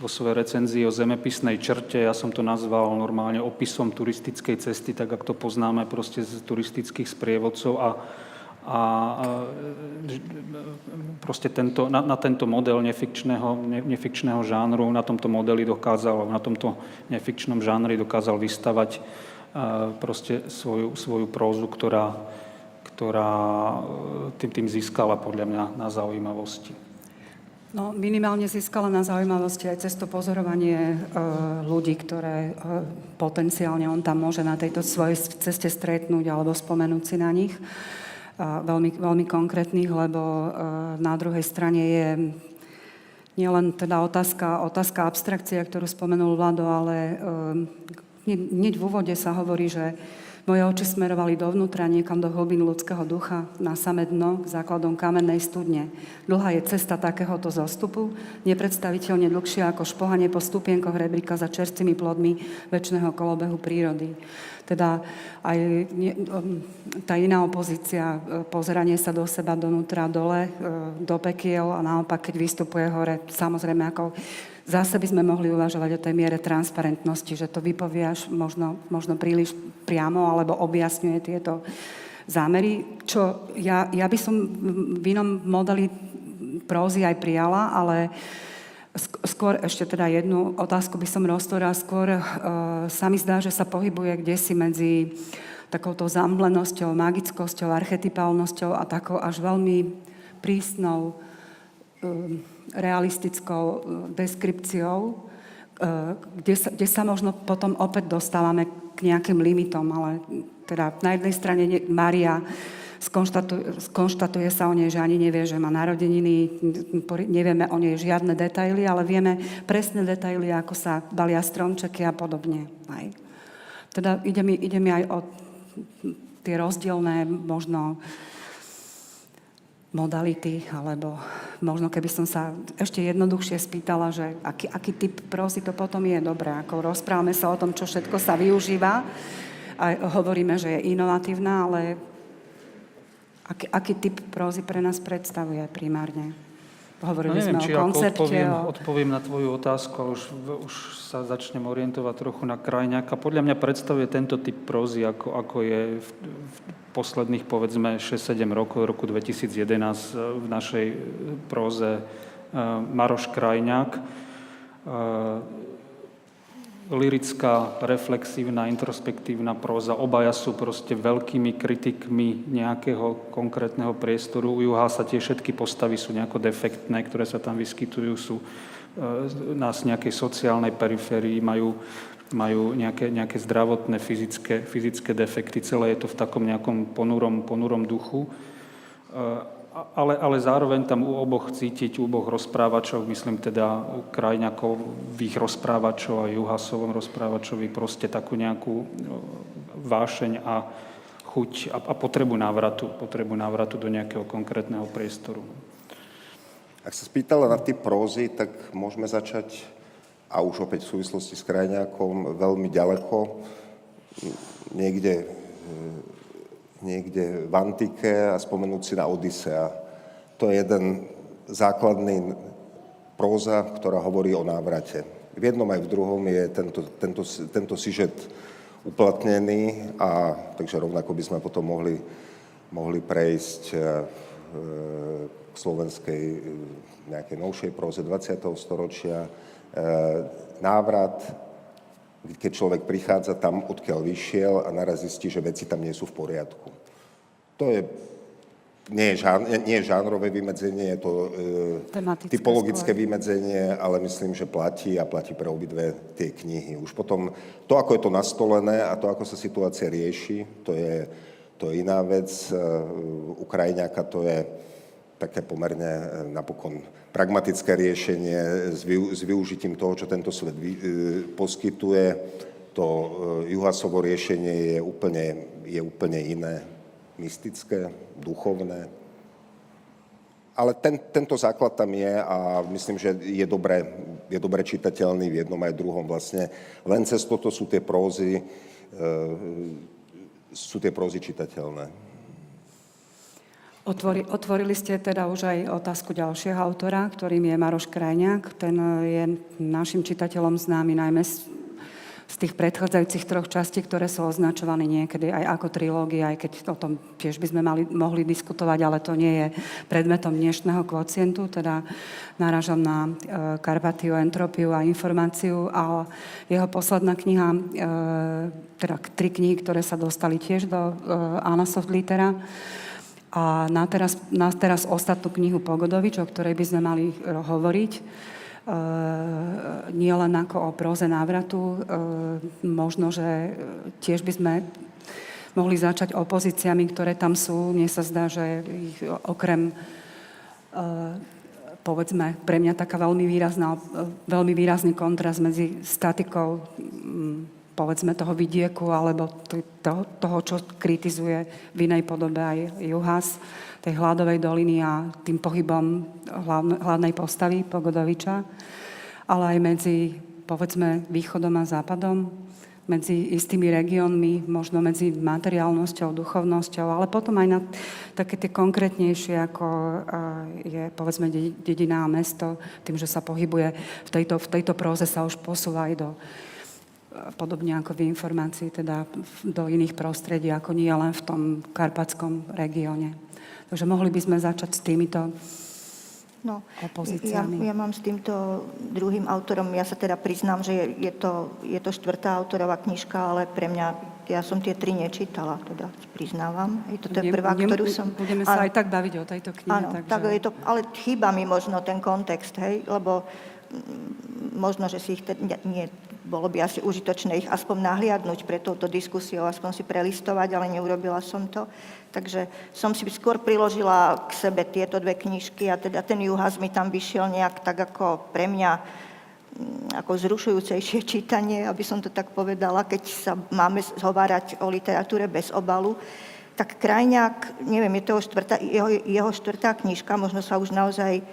vo svojej recenzii o zemepisnej črte, ja som to nazval normálne opisom turistickej cesty, tak ako to poznáme proste z turistických sprievodcov a a proste tento, na, na tento model nefikčného, ne, nefikčného žánru, na tomto modeli dokázal, na tomto nefikčnom žánri dokázal vystavať proste svoju, svoju prózu, ktorá, ktorá tým, tým získala podľa mňa na zaujímavosti. No, minimálne získala na zaujímavosti aj cez to pozorovanie e, ľudí, ktoré e, potenciálne on tam môže na tejto svojej ceste stretnúť alebo spomenúť si na nich veľmi, veľmi konkrétnych, lebo na druhej strane je nielen teda otázka, otázka abstrakcie, ktorú spomenul Vlado, ale e, hneď v úvode sa hovorí, že moje oči smerovali dovnútra, niekam do hlbín ľudského ducha, na samé dno, k základom kamennej studne. Dlhá je cesta takéhoto zostupu, nepredstaviteľne dlhšia ako špohanie po stupienkoch rebríka za čerstvými plodmi väčšného kolobehu prírody. Teda aj um, tá iná opozícia, e, pozeranie sa do seba, donútra, dole, e, do pekiel a naopak, keď vystupuje hore, samozrejme ako Zase by sme mohli uvažovať o tej miere transparentnosti, že to vypovie až možno, možno príliš priamo alebo objasňuje tieto zámery, čo ja, ja by som v inom modeli prózy aj prijala, ale skôr ešte teda jednu otázku by som roztvorila. Skôr uh, sa mi zdá, že sa pohybuje kde si medzi takouto zamblenosťou, magickosťou, archetypálnosťou a takou až veľmi prísnou um, realistickou e, deskripciou, e, kde sa, kde sa možno potom opäť dostávame k nejakým limitom, ale teda na jednej strane Maria skonštatuje, skonštatuje sa o nej, že ani nevie, že má narodeniny, nevieme o nej žiadne detaily, ale vieme presné detaily, ako sa balia stromčeky a podobne. Aj. Teda ide mi, ide mi aj o tie rozdielne možno modality, alebo možno keby som sa ešte jednoduchšie spýtala, že aký, aký typ prosy to potom je dobré. Ako rozprávame sa o tom, čo všetko sa využíva a hovoríme, že je inovatívna, ale aký, aký typ prózy pre nás predstavuje primárne? Hovorili no neviem, sme či o koncepte. odpoviem, o... odpoviem na tvoju otázku, ale už, už sa začnem orientovať trochu na krajňáka. Podľa mňa predstavuje tento typ prózy, ako, ako je v, v posledných, povedzme, 6-7 rokov, roku 2011 v našej próze uh, Maroš Krajňák. Lirická, reflexívna, introspektívna próza. Obaja sú proste veľkými kritikmi nejakého konkrétneho priestoru. U Juhása tie všetky postavy sú nejako defektné, ktoré sa tam vyskytujú, sú e, nás nejakej sociálnej periférii, majú, majú nejaké, nejaké zdravotné, fyzické, fyzické defekty. Celé je to v takom nejakom ponurom, ponurom duchu. E, ale, ale zároveň tam u oboch cítiť, u oboch rozprávačov, myslím teda u Krajňakových rozprávačov a Juhasovom rozprávačovi proste takú nejakú vášeň a chuť a, a potrebu návratu, potrebu návratu do nejakého konkrétneho priestoru. Ak sa spýtala na typ prózy, tak môžeme začať, a už opäť v súvislosti s Krajňákom, veľmi ďaleko, niekde niekde v antike a spomenúť si na Odisea. To je jeden základný próza, ktorá hovorí o návrate. V jednom aj v druhom je tento, tento, tento sižet uplatnený a takže rovnako by sme potom mohli, mohli prejsť e, k slovenskej e, nejakej novšej próze 20. storočia. E, návrat keď človek prichádza tam, odkiaľ vyšiel a naraz zistí, že veci tam nie sú v poriadku. To je, nie, je žán, nie je žánrové vymedzenie, je to e, typologické skôr. vymedzenie, ale myslím, že platí a platí pre obidve tie knihy. Už potom to, ako je to nastolené a to, ako sa situácia rieši, to je, to je iná vec. E, Ukrajiňaka to je také pomerne e, napokon pragmatické riešenie s, vy, s využitím toho, čo tento svet e, poskytuje. To e, juhasovo riešenie je úplne, je úplne iné, mystické, duchovné. Ale ten, tento základ tam je a myslím, že je dobre, je dobre čitateľný v jednom aj druhom vlastne. Len cez toto sú tie prózy, sú tie prózy čitateľné. Otvori, otvorili ste teda už aj otázku ďalšieho autora, ktorým je Maroš Krajňák. Ten je našim čitateľom známy najmä z, z tých predchádzajúcich troch častí, ktoré sú označované niekedy aj ako trilógia, aj keď o tom tiež by sme mali, mohli diskutovať, ale to nie je predmetom dnešného kvocientu, teda náražam na e, Karpatiu, entropiu a informáciu a jeho posledná kniha, e, teda tri knihy, ktoré sa dostali tiež do e, Anasoft Litera, a na teraz, na teraz ostatnú knihu Pogodovič, o ktorej by sme mali hovoriť, e, nie len ako o próze návratu, e, možno, že tiež by sme mohli začať opozíciami, ktoré tam sú. Mne sa zdá, že ich okrem e, povedzme, pre mňa taká veľmi, výrazná, veľmi výrazný kontrast medzi statikou povedzme toho vidieku alebo toho, toho, čo kritizuje v inej podobe aj Juhas, tej hladovej doliny a tým pohybom hlavnej postavy Pogodoviča, ale aj medzi, povedzme, východom a západom, medzi istými regiónmi, možno medzi materiálnosťou, duchovnosťou, ale potom aj na také tie konkrétnejšie, ako je, povedzme, dedina a mesto, tým, že sa pohybuje v tejto, v tejto próze sa už posúva aj do podobne ako v informácii, teda do iných prostredí, ako nie len v tom karpatskom regióne. Takže mohli by sme začať s týmito No, ja, ja mám s týmto druhým autorom, ja sa teda priznám, že je, je, to, je to štvrtá autorová knižka, ale pre mňa, ja som tie tri nečítala, teda priznávam. Je to tá prvá, budem, ktorú som... Budeme sa aj tak baviť o tejto knihe. Áno, takže... tak je to, ale chýba mi možno ten kontext, hej, lebo možno, že si ich, te, nie, bolo by asi užitočné ich aspoň nahliadnúť pre touto diskusiou, aspoň si prelistovať, ale neurobila som to. Takže som si skôr priložila k sebe tieto dve knižky a teda ten Juhas mi tam vyšiel nejak tak ako pre mňa mm, ako zrušujúcejšie čítanie, aby som to tak povedala, keď sa máme zhovárať o literatúre bez obalu. Tak Krajňák, neviem, je to štvrtá, jeho, jeho štvrtá knižka, možno sa už naozaj,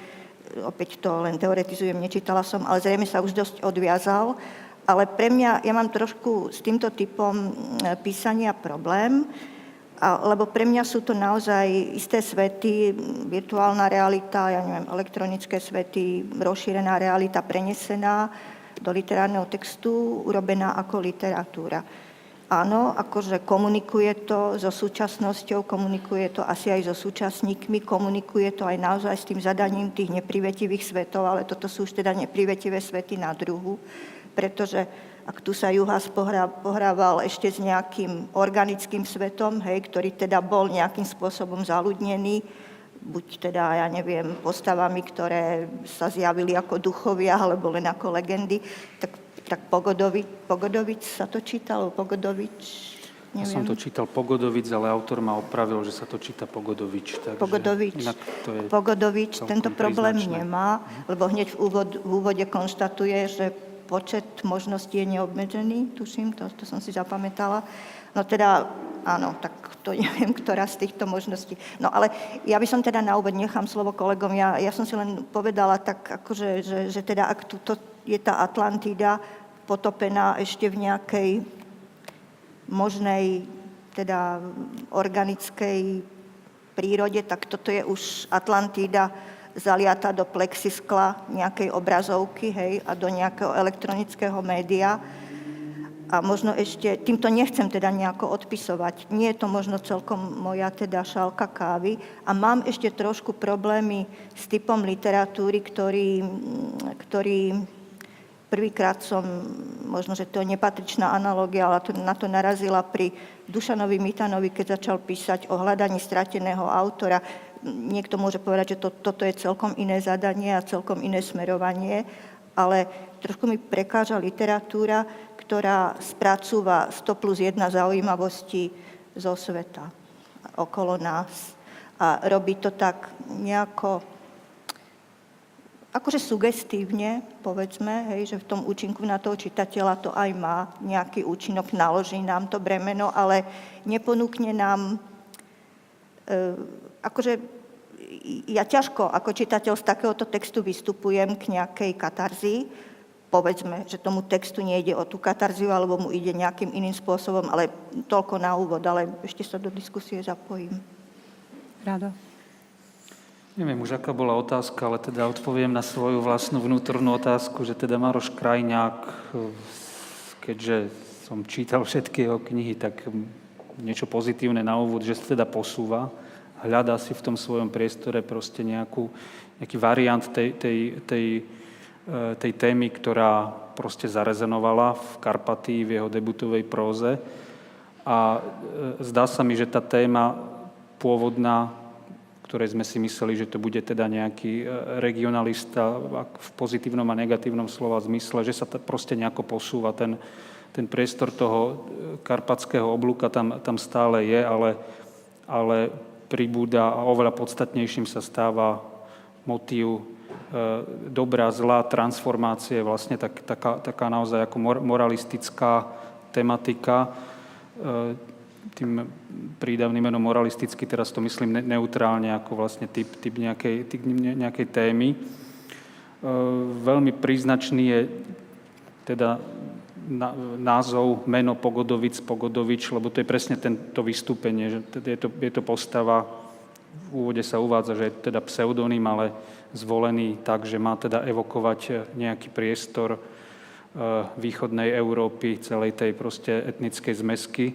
opäť to len teoretizujem, nečítala som, ale zrejme sa už dosť odviazal. Ale pre mňa, ja mám trošku s týmto typom písania problém, lebo pre mňa sú to naozaj isté svety, virtuálna realita, ja neviem, elektronické svety, rozšírená realita prenesená do literárneho textu, urobená ako literatúra. Áno, akože komunikuje to so súčasnosťou, komunikuje to asi aj so súčasníkmi, komunikuje to aj naozaj s tým zadaním tých neprivetivých svetov, ale toto sú už teda neprivetivé svety na druhu, pretože ak tu sa Juhas pohrával ešte s nejakým organickým svetom, hej, ktorý teda bol nejakým spôsobom zaludnený, buď teda, ja neviem, postavami, ktoré sa zjavili ako duchovia, alebo len ako legendy, tak, tak Pogodovič, Pogodovič sa to čítalo, Pogodovič, Neviem. Ja som to čítal Pogodovič, ale autor ma opravil, že sa to číta Pogodovič. Takže Pogodovič. To je Pogodovič tento problém príznačné. nemá, lebo hneď v, úvod, v úvode konštatuje, že počet možností je neobmedzený, tuším, to, to som si zapamätala. No teda, áno, tak to neviem, ktorá z týchto možností. No ale ja by som teda na úvod nechám slovo kolegom. Ja, ja som si len povedala tak, akože, že, že teda ak tu je tá Atlantída potopená ešte v nejakej možnej teda organickej prírode, tak toto je už Atlantída zaliata do plexiskla nejakej obrazovky hej, a do nejakého elektronického média. A možno ešte, týmto nechcem teda nejako odpisovať, nie je to možno celkom moja teda šálka kávy. A mám ešte trošku problémy s typom literatúry, ktorý, ktorý prvýkrát som, možno, že to je nepatričná analogia, ale to, na to narazila pri Dušanovi Mitanovi, keď začal písať o hľadaní strateného autora. Niekto môže povedať, že to, toto je celkom iné zadanie a celkom iné smerovanie, ale trošku mi prekáža literatúra, ktorá spracúva 100 plus 1 zaujímavosti zo sveta okolo nás. A robí to tak nejako, akože sugestívne, povedzme, hej, že v tom účinku na toho čitateľa to aj má nejaký účinok, naloží nám to bremeno, ale neponúkne nám e, akože ja ťažko ako čitateľ z takéhoto textu vystupujem k nejakej katarzii. Povedzme, že tomu textu nejde o tú katarziu, alebo mu ide nejakým iným spôsobom, ale toľko na úvod, ale ešte sa do diskusie zapojím. Rado. Neviem už, aká bola otázka, ale teda odpoviem na svoju vlastnú vnútornú otázku, že teda Maroš Krajňák, keďže som čítal všetky jeho knihy, tak niečo pozitívne na úvod, že sa teda posúva hľadá si v tom svojom priestore proste nejakú, nejaký variant tej, tej, tej, tej témy, ktorá proste zarezenovala v Karpatii, v jeho debutovej próze. A e, zdá sa mi, že tá téma pôvodná, ktorej sme si mysleli, že to bude teda nejaký e, regionalista v pozitívnom a negatívnom slova zmysle, že sa to proste nejako posúva. Ten, ten priestor toho karpatského oblúka tam, tam stále je, ale, ale pribúda a oveľa podstatnejším sa stáva motív dobrá, zlá, transformácie, vlastne tak, taká, taká naozaj ako moralistická tematika. Tým prídavným menom moralisticky, teraz to myslím neutrálne, ako vlastne typ, typ nejakej, typ nejakej témy. Veľmi príznačný je teda názov, meno Pogodovic, Pogodovič, lebo to je presne tento vystúpenie, že je to, je to postava, v úvode sa uvádza, že je teda pseudonym, ale zvolený tak, že má teda evokovať nejaký priestor východnej Európy, celej tej proste etnickej zmesky.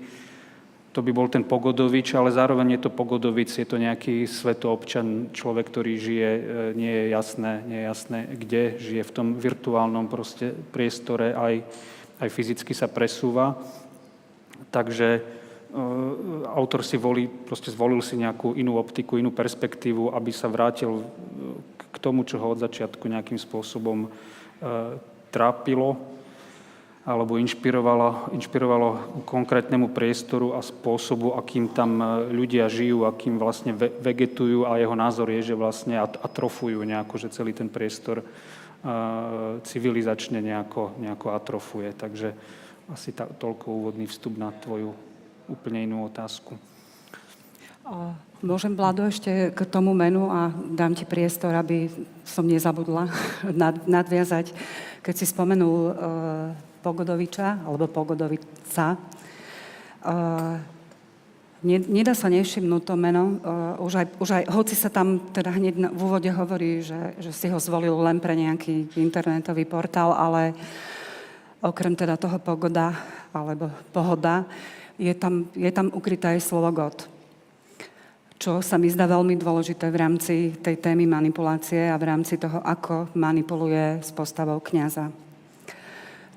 To by bol ten Pogodovič, ale zároveň je to Pogodovic, je to nejaký svetoobčan, človek, ktorý žije, e, nie je jasné, nie je jasné kde, žije v tom virtuálnom proste priestore, aj, aj fyzicky sa presúva. Takže autor si volí, proste zvolil si nejakú inú optiku, inú perspektívu, aby sa vrátil tomu, čo ho od začiatku nejakým spôsobom e, trápilo, alebo inšpirovalo, inšpirovalo konkrétnemu priestoru a spôsobu, akým tam e, ľudia žijú, akým vlastne vegetujú a jeho názor je, že vlastne atrofujú nejako, že celý ten priestor e, civilizačne nejako, nejako atrofuje. Takže asi ta, toľko úvodný vstup na tvoju úplne inú otázku. Môžem, Vlado, ešte k tomu menu a dám ti priestor, aby som nezabudla nadviazať. Keď si spomenul uh, Pogodoviča alebo Pogodovica. Uh, nedá sa nevšimnúť to meno. Uh, už, aj, už aj, hoci sa tam teda hneď v úvode hovorí, že, že si ho zvolil len pre nejaký internetový portál, ale okrem teda toho pogoda alebo pohoda, je tam, je tam ukryté aj slovo God čo sa mi zdá veľmi dôležité v rámci tej témy manipulácie a v rámci toho, ako manipuluje s postavou kniaza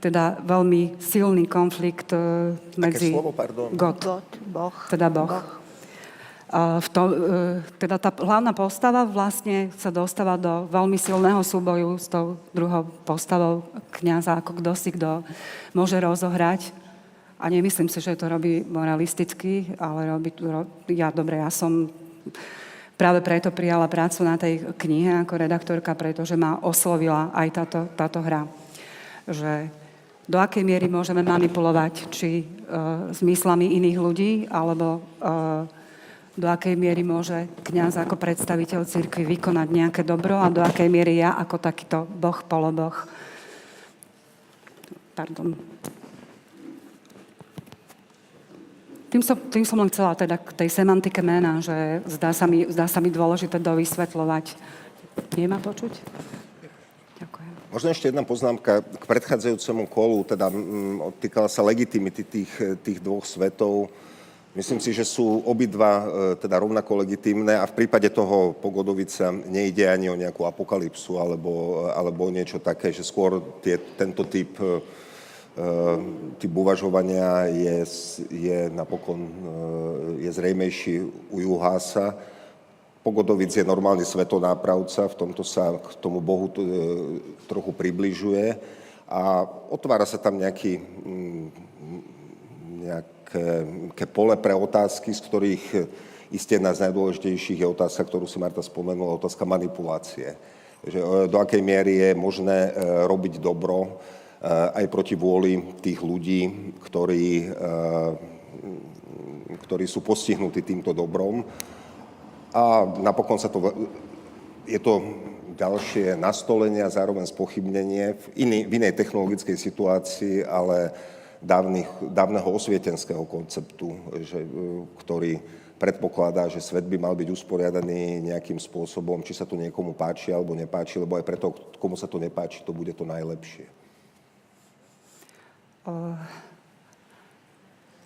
teda veľmi silný konflikt uh, medzi... Aké slovo, pardon? God. God, Boh. Teda Boh. boh. V tom, uh, teda tá hlavná postava vlastne sa dostáva do veľmi silného súboju s tou druhou postavou kniaza, ako kto si kto môže rozohrať. A nemyslím si, že to robí moralisticky, ale robí, ro, ja dobre, ja som práve preto prijala prácu na tej knihe ako redaktorka, pretože ma oslovila aj táto, táto hra. Že do akej miery môžeme manipulovať, či uh, s myslami iných ľudí, alebo uh, do akej miery môže kňaz ako predstaviteľ cirkvi vykonať nejaké dobro a do akej miery ja ako takýto boh, poloboh. Pardon. Tým som, tým som len chcela teda k tej semantike mena, že zdá sa mi, zdá sa mi dôležité dovysvetľovať. Nie ma počuť? Možno ešte jedna poznámka k predchádzajúcemu kolu, teda mm, týkala sa legitimity tých, tých dvoch svetov. Myslím si, že sú obidva e, teda rovnako legitimné a v prípade toho Pogodovica nejde ani o nejakú apokalypsu alebo, alebo niečo také, že skôr tie, tento typ, e, typ uvažovania je, je napokon je zrejmejší u Juhása Pogodovic je normálny svetonápravca, v tomto sa k tomu Bohu e, trochu približuje a otvára sa tam nejaký, mm, nejaké pole pre otázky, z ktorých isté jedna z najdôležitejších je otázka, ktorú si Marta spomenula, otázka manipulácie. Že e, do akej miery je možné e, robiť dobro aj proti vôli tých ľudí, ktorí, ktorí sú postihnutí týmto dobrom a napokon sa to, je to ďalšie nastolenie a zároveň spochybnenie v, iný, v inej technologickej situácii, ale dávnych, dávneho osvietenského konceptu, že, e, ktorý predpokladá, že svet by mal byť usporiadaný nejakým spôsobom, či sa to niekomu páči alebo nepáči, lebo aj preto, komu sa to nepáči, to bude to najlepšie.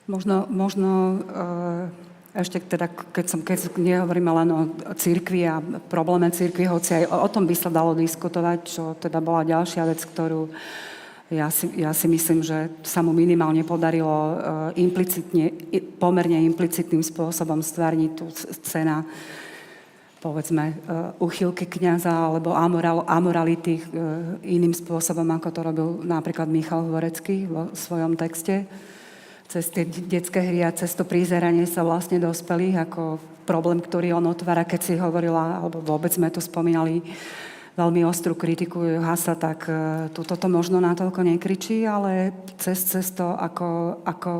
Možno možno uh ešte teda, keď som, keď nehovorím len o církvi a probléme církvi, hoci aj o, tom by sa dalo diskutovať, čo teda bola ďalšia vec, ktorú ja si, ja si myslím, že sa mu minimálne podarilo uh, implicitne, pomerne implicitným spôsobom stvárniť tú scéna povedzme, uh, uchylky kniaza alebo amoral, amorality uh, iným spôsobom, ako to robil napríklad Michal Hvorecký vo svojom texte. Cez tie detské hry a cez to prizeranie sa vlastne dospelých ako problém, ktorý on otvára, keď si hovorila, alebo vôbec sme tu spomínali veľmi ostrú kritiku Hasa, tak e, toto možno natoľko nekričí, ale cez cesto, ako, ako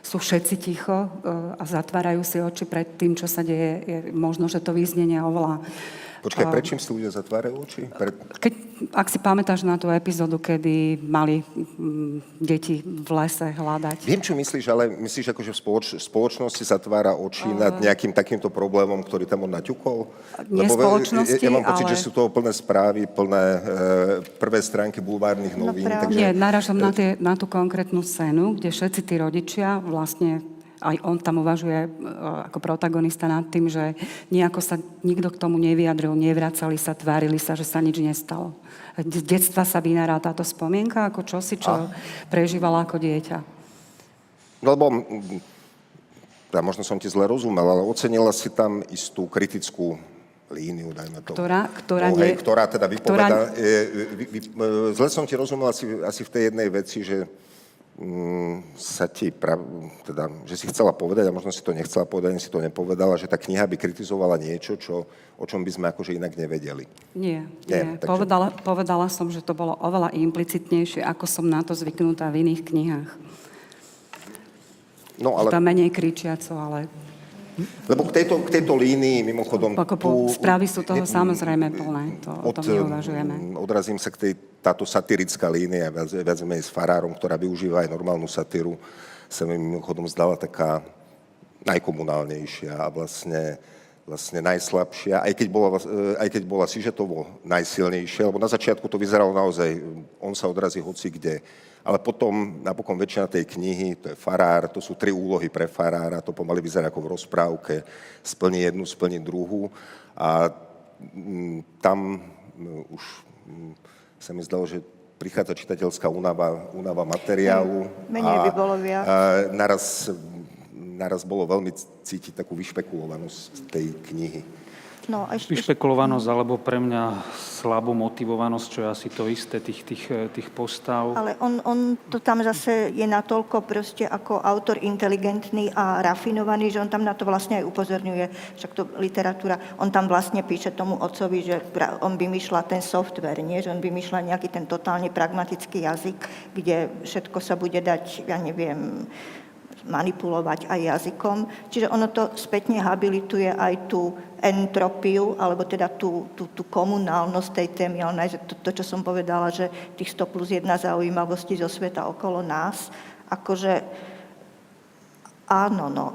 sú všetci ticho e, a zatvárajú si oči pred tým, čo sa deje, je možno, že to význenie oveľa Počkaj, prečím si ľudia zatvárajú oči? Pre... keď, ak si pamätáš na tú epizódu, kedy mali mm, deti v lese hľadať. Viem, čo myslíš, ale myslíš, ako, že v spoloč- spoločnosti zatvára oči uh... nad nejakým takýmto problémom, ktorý tam on naťukol? Nie spoločnosti, ja, ja mám pocit, ale... že sú toho plné správy, plné e, prvé stránky bulvárnych No novín. práve. takže... Nie, naražam na, tie, na tú konkrétnu scénu, kde všetci tí rodičia vlastne aj on tam uvažuje e, ako protagonista nad tým, že nejako sa nikto k tomu nevyjadril, nevracali sa, tvárili sa, že sa nič nestalo. Z detstva sa vynára táto spomienka ako čosi, čo prežívala ako dieťa. Lebo, ja možno som ti zle rozumel, ale ocenila si tam istú kritickú líniu, dajme to. Ktorá- ktorá no, nie- ktorá teda vypoveda... ktorá- Je, vy, vy, e, zle som ti rozumel asi, asi v tej jednej veci, že sa ti, prav, teda, že si chcela povedať, a možno si to nechcela povedať, ani si to nepovedala, že tá kniha by kritizovala niečo, čo, o čom by sme akože inak nevedeli. Nie, Nie, nie. takže- Povedala, povedala som, že to bolo oveľa implicitnejšie, ako som na to zvyknutá v iných knihách. No Ale... ale... Tam menej kričiaco, ale Lebo k tejto, k tejto línii, mimochodom... ako po, správy sú toho samozrejme plné. To, o od, tom neuvažujeme. Odrazím sa k tej, táto satirická línia, viac, viac menej s farárom, ktorá využíva aj normálnu satíru, sa mi mimochodom zdala taká najkomunálnejšia a vlastne, vlastne najslabšia, aj keď bola, e, aj keď bola sižetovo najsilnejšia, lebo na začiatku to vyzeralo naozaj, on sa odrazí hoci kde, ale potom napokon väčšina tej knihy, to je farár, to sú tri úlohy pre farára, to pomaly vyzerá ako v rozprávke, splní jednu, splní druhú a mm, tam mm, už mm, sa mi zdalo, že prichádza čitateľská únava, únava materiálu. Menej by bolo viac. A naraz, naraz bolo veľmi cítiť takú vyšpekulovanosť tej knihy. No, ešte, Vyšpekulovanosť alebo pre mňa slabú motivovanosť, čo je asi to isté, tých, tých, tých postav. Ale on, on to tam zase je natoľko proste ako autor inteligentný a rafinovaný, že on tam na to vlastne aj upozorňuje, však to literatúra, on tam vlastne píše tomu otcovi, že on vymýšľa ten software, nie? že on vymýšľa nejaký ten totálne pragmatický jazyk, kde všetko sa bude dať, ja neviem, manipulovať aj jazykom. Čiže ono to spätne habilituje aj tú entropiu, alebo teda tú, tú, tú komunálnosť tej témy, ale aj to, to, čo som povedala, že tých 100 plus 1 zaujímavostí zo sveta okolo nás, akože áno, no.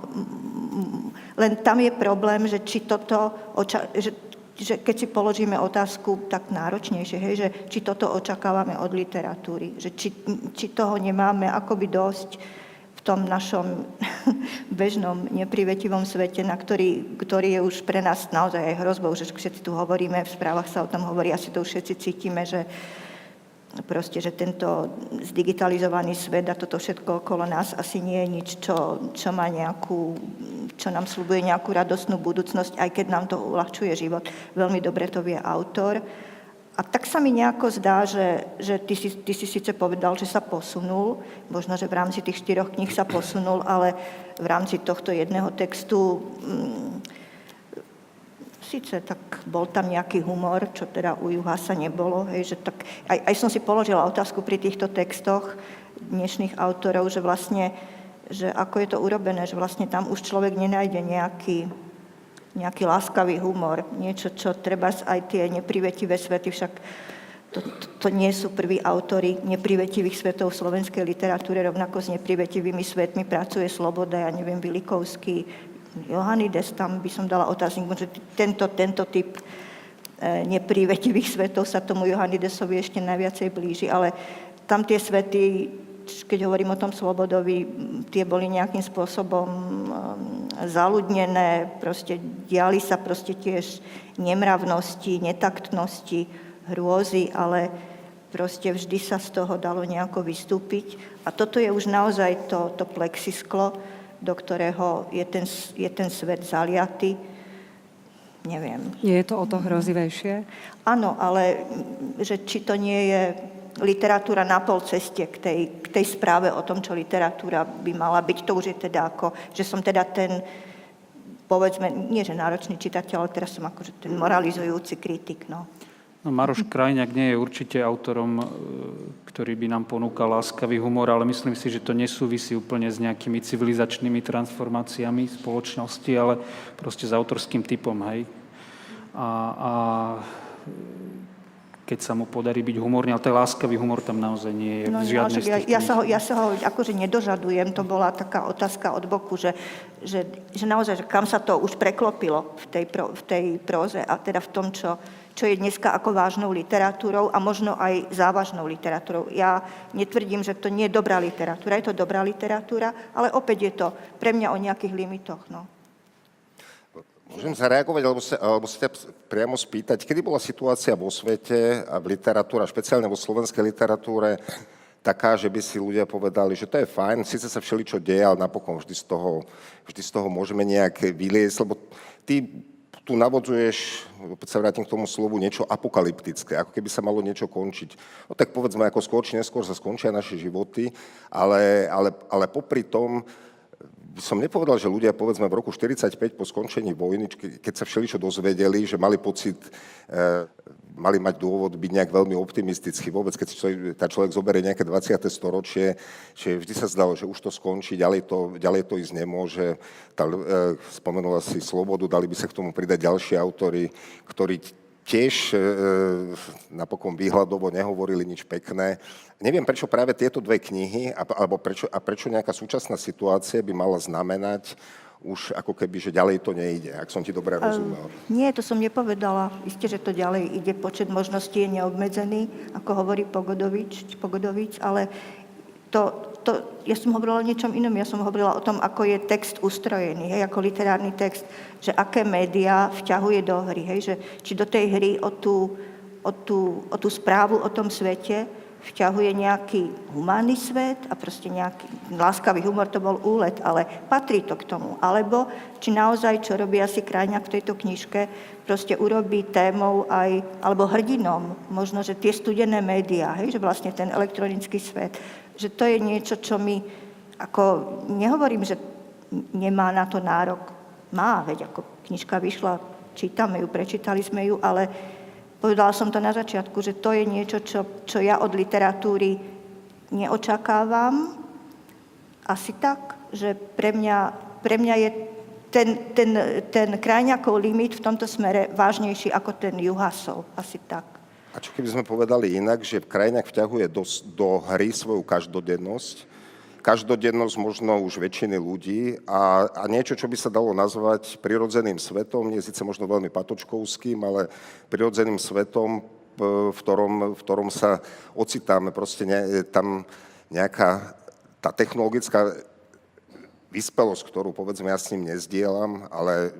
Len tam je problém, že či toto, oča- že, že keď si položíme otázku tak náročnejšie, hej, že či toto očakávame od literatúry, že či, či toho nemáme akoby dosť tom našom bežnom, neprivetivom svete, na ktorý, ktorý je už pre nás naozaj aj hrozbou, že všetci tu hovoríme, v správach sa o tom hovorí, asi to už všetci cítime, že proste, že tento zdigitalizovaný svet a toto všetko okolo nás asi nie je nič, čo, čo má nejakú, čo nám slúbuje nejakú radostnú budúcnosť, aj keď nám to uľahčuje život. Veľmi dobre to vie autor. A tak sa mi nejako zdá, že, že ty, si, ty si síce povedal, že sa posunul, možno, že v rámci tých štyroch kníh sa posunul, ale v rámci tohto jedného textu mm, síce tak bol tam nejaký humor, čo teda u Juhasa nebolo, hej, že tak, aj, aj som si položila otázku pri týchto textoch dnešných autorov, že vlastne, že ako je to urobené, že vlastne tam už človek nenájde nejaký, nejaký láskavý humor, niečo, čo treba aj tie neprivetivé svety, však to, to, to nie sú prví autory neprivetivých svetov v slovenskej literatúre, rovnako s neprivetivými svetmi pracuje Sloboda, ja neviem, Vilikovský, Johannides, tam by som dala otáznik, že tento, tento typ e, neprivetivých svetov sa tomu Johannidesovi ešte najviacej blíži, ale tam tie svety, keď hovorím o tom Slobodovi, tie boli nejakým spôsobom zaludnené, proste diali sa proste tiež nemravnosti, netaktnosti, hrôzy, ale proste vždy sa z toho dalo nejako vystúpiť. A toto je už naozaj to, to plexisklo, do ktorého je ten, je ten svet zaliatý. Neviem. Nie je to o to hrozivejšie? Áno, ale že či to nie je literatúra na pol ceste k tej, k tej správe o tom, čo literatúra by mala byť. To už je teda ako, že som teda ten, povedzme, nie že náročný čitateľ, ale teraz som akože ten moralizujúci kritik. No. No, Maroš Krajňák nie je určite autorom, e, ktorý by nám ponúkal láskavý humor, ale myslím si, že to nesúvisí úplne s nejakými civilizačnými transformáciami spoločnosti, ale proste s autorským typom, hej. A, a keď sa mu podarí byť humorný, ale ten láskavý humor tam naozaj nie je No, v žiadnej z ja, ja, sa ho, ja sa ho akože nedožadujem, to bola taká otázka od boku, že, že, že naozaj, že kam sa to už preklopilo v tej, pro, v tej próze a teda v tom, čo, čo je dneska ako vážnou literatúrou a možno aj závažnou literatúrou. Ja netvrdím, že to nie je dobrá literatúra, je to dobrá literatúra, ale opäť je to pre mňa o nejakých limitoch. No. Môžem zareagovať, alebo sa, alebo sa priamo spýtať, kedy bola situácia vo svete a v literatúre, špeciálne vo slovenskej literatúre, taká, že by si ľudia povedali, že to je fajn, síce sa všeličo deje, ale napokon vždy z toho, vždy z toho môžeme nejak vyliesť, lebo ty tu navodzuješ, opäť sa vrátim k tomu slovu, niečo apokalyptické, ako keby sa malo niečo končiť. No tak povedzme, ako skôr či neskôr sa skončia naše životy, ale, ale, ale popri tom som nepovedal, že ľudia, povedzme, v roku 45 po skončení vojny, ke- keď sa všeličo dozvedeli, že mali pocit, e, mali mať dôvod byť nejak veľmi optimistický. Vôbec, keď človek, tá človek zoberie nejaké 20. storočie, že vždy sa zdalo, že už to skončí, ďalej to, ďalej to ísť nemôže. Tá, e, spomenula si Slobodu, dali by sa k tomu pridať ďalší autory, ktorí tiež e, napokon výhľadovo nehovorili nič pekné. Neviem, prečo práve tieto dve knihy, a- alebo prečo, a prečo nejaká súčasná situácia by mala znamenať už ako keby, že ďalej to nejde, ak som ti dobre rozumel. Nie, to som nepovedala. Isté, že to ďalej ide, počet možností je neobmedzený, ako hovorí Pogodovič, Pogodovič ale to, to, ja som hovorila o niečom inom, ja som hovorila o tom, ako je text ustrojený, hej, ako literárny text, že aké médiá vťahuje do hry, hej, že či do tej hry o tú, o tú, o tú správu o tom svete vťahuje nejaký humánny svet a proste nejaký láskavý humor, to bol úlet, ale patrí to k tomu. Alebo či naozaj, čo robí asi Krajňák v tejto knižke, proste urobí témou aj, alebo hrdinom, možno, že tie studené médiá, hej, že vlastne ten elektronický svet, že to je niečo, čo mi, ako nehovorím, že nemá na to nárok, má, veď ako knižka vyšla, čítame ju, prečítali sme ju, ale povedala som to na začiatku, že to je niečo, čo, čo ja od literatúry neočakávam. Asi tak, že pre mňa, pre mňa je ten, ten, ten krajňakov limit v tomto smere vážnejší ako ten Juhasov. Asi tak. A čo keby sme povedali inak, že krajňák vťahuje do, do hry svoju každodennosť, každodennosť možno už väčšiny ľudí a, a niečo, čo by sa dalo nazvať prirodzeným svetom, nie síce možno veľmi patočkovským, ale prirodzeným svetom, v ktorom, v ktorom sa ocitáme. Proste ne, tam nejaká tá technologická vyspelosť, ktorú povedzme ja s ním nezdielam, ale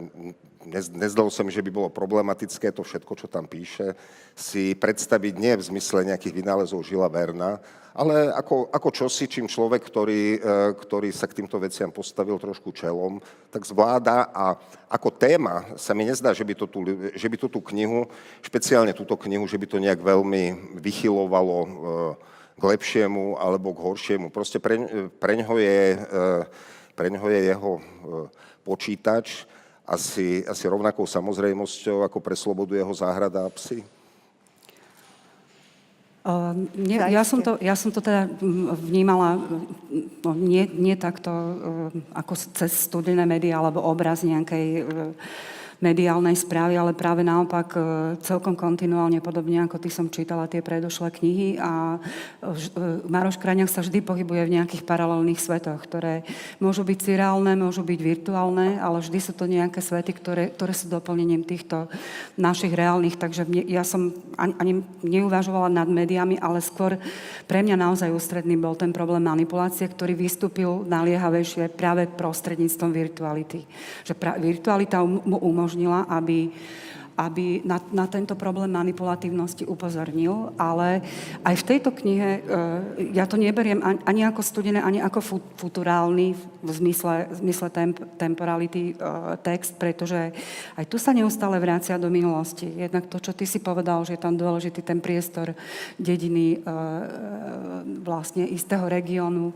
nez- nezdalo sa mi, že by bolo problematické to všetko, čo tam píše, si predstaviť nie v zmysle nejakých vynálezov Žila Verna, ale ako, ako čosi, čím človek, ktorý, e, ktorý sa k týmto veciam postavil trošku čelom, tak zvláda a ako téma sa mi nezdá, že by, to tú, že by tú, tú knihu, špeciálne túto knihu, že by to nejak veľmi vychylovalo e, k lepšiemu alebo k horšiemu. Proste pre, preňho je, e, preňho je jeho počítač asi, asi rovnakou samozrejmosťou ako pre slobodu jeho záhrada a psy. Uh, nie, ja, som to, ja som to teda vnímala no, nie, nie takto uh, ako cez studené médiá alebo obraz nejakej uh, mediálnej správy, ale práve naopak uh, celkom kontinuálne, podobne ako ty som čítala tie predošlé knihy a uh, Maroš Kraňák sa vždy pohybuje v nejakých paralelných svetoch, ktoré môžu byť cirálne, môžu byť virtuálne, ale vždy sú to nejaké svety, ktoré, ktoré sú doplnením týchto našich reálnych, takže ja som ani, neuvažovala nad médiami, ale skôr pre mňa naozaj ústredný bol ten problém manipulácie, ktorý vystúpil naliehavejšie práve prostredníctvom virtuality. Že pra, virtualita mu umožnila, aby aby na, na tento problém manipulatívnosti upozornil, ale aj v tejto knihe, e, ja to neberiem ani, ako studené, ani ako fu, futurálny v zmysle, v zmysle temp, temporality e, text, pretože aj tu sa neustále vracia do minulosti. Jednak to, čo ty si povedal, že je tam dôležitý ten priestor dediny e, vlastne istého regiónu,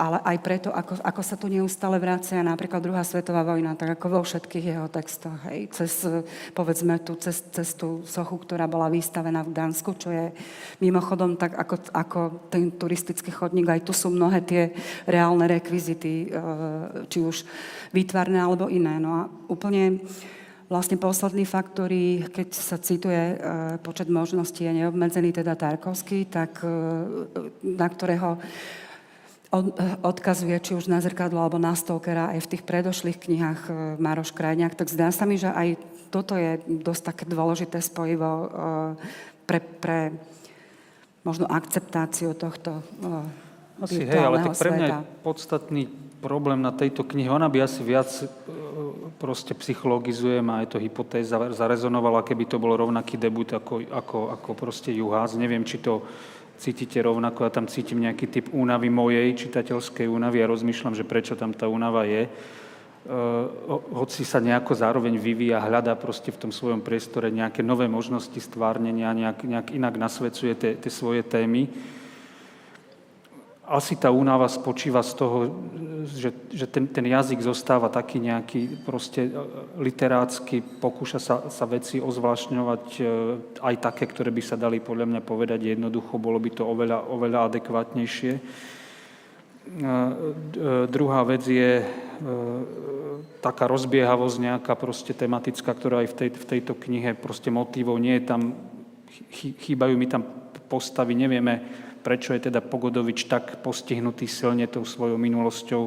ale aj preto, ako, ako sa tu neustále vracia napríklad druhá svetová vojna, tak ako vo všetkých jeho textoch. Hej. Cez, povedzme, tú, cez, cez tú sochu, ktorá bola vystavená v Dánsku, čo je mimochodom tak ako, ako ten turistický chodník. Aj tu sú mnohé tie reálne rekvizity, e, či už výtvarné alebo iné. No a úplne Vlastne posledný fakt, ktorý, keď sa cituje e, počet možností, je neobmedzený, teda Tarkovský, tak na ktorého odkazuje či už na zrkadlo alebo na Stalkera aj v tých predošlých knihách e, Maroš Krajňák, tak zdá sa mi, že aj toto je dosť také dôležité spojivo e, pre, pre možno akceptáciu tohto e, Asi hej, ale tak pre mňa je podstatný problém na tejto knihe. Ona by asi viac proste psychologizujem a je to hypotéza zarezonovala, keby to bol rovnaký debut ako, ako, ako proste Juhás. Neviem, či to cítite rovnako. Ja tam cítim nejaký typ únavy mojej čitateľskej únavy a rozmýšľam, že prečo tam tá únava je. Uh, hoci sa nejako zároveň vyvíja, hľadá proste v tom svojom priestore nejaké nové možnosti stvárnenia, nejak, nejak inak nasvedcuje tie svoje témy asi tá únava spočíva z toho, že, že ten, ten jazyk zostáva taký nejaký proste e, literácky, pokúša sa, sa veci ozvlášňovať e, aj také, ktoré by sa dali podľa mňa povedať jednoducho, bolo by to oveľa, oveľa adekvátnejšie. E, druhá vec je taká rozbiehavosť nejaká proste tematická, ktorá aj v, tej, v tejto knihe proste motívov nie je tam, chýbajú mi tam postavy, nevieme, prečo je teda Pogodovič tak postihnutý silne tou svojou minulosťou,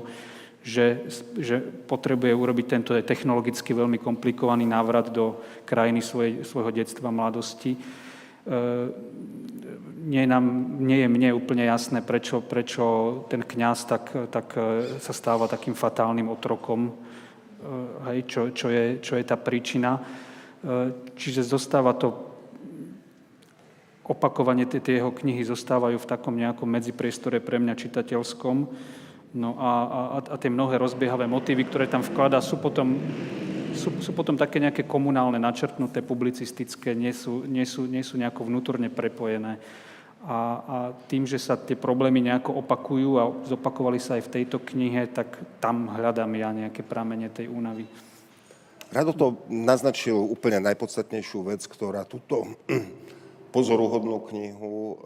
že, že potrebuje urobiť tento technologicky veľmi komplikovaný návrat do krajiny svojej, svojho detstva mladosti. E, nie, nám, nie je mne úplne jasné, prečo, prečo ten kňaz tak, tak e, sa stáva takým fatálnym otrokom, e, hej, čo, čo, je, čo je tá príčina. Čiže zostáva to opakovane tie, tie jeho knihy zostávajú v takom nejakom medzipriestore pre mňa čitateľskom. No a, a, a tie mnohé rozbiehavé motívy, ktoré tam vkladá, sú potom, sú, sú potom také nejaké komunálne, načrtnuté, publicistické, nie sú, nie sú, nie sú nejako vnútorne prepojené. A, a tým, že sa tie problémy nejako opakujú a zopakovali sa aj v tejto knihe, tak tam hľadám ja nejaké pramene tej únavy. Rado to naznačil úplne najpodstatnejšiu vec, ktorá túto pozoruhodnú knihu eh,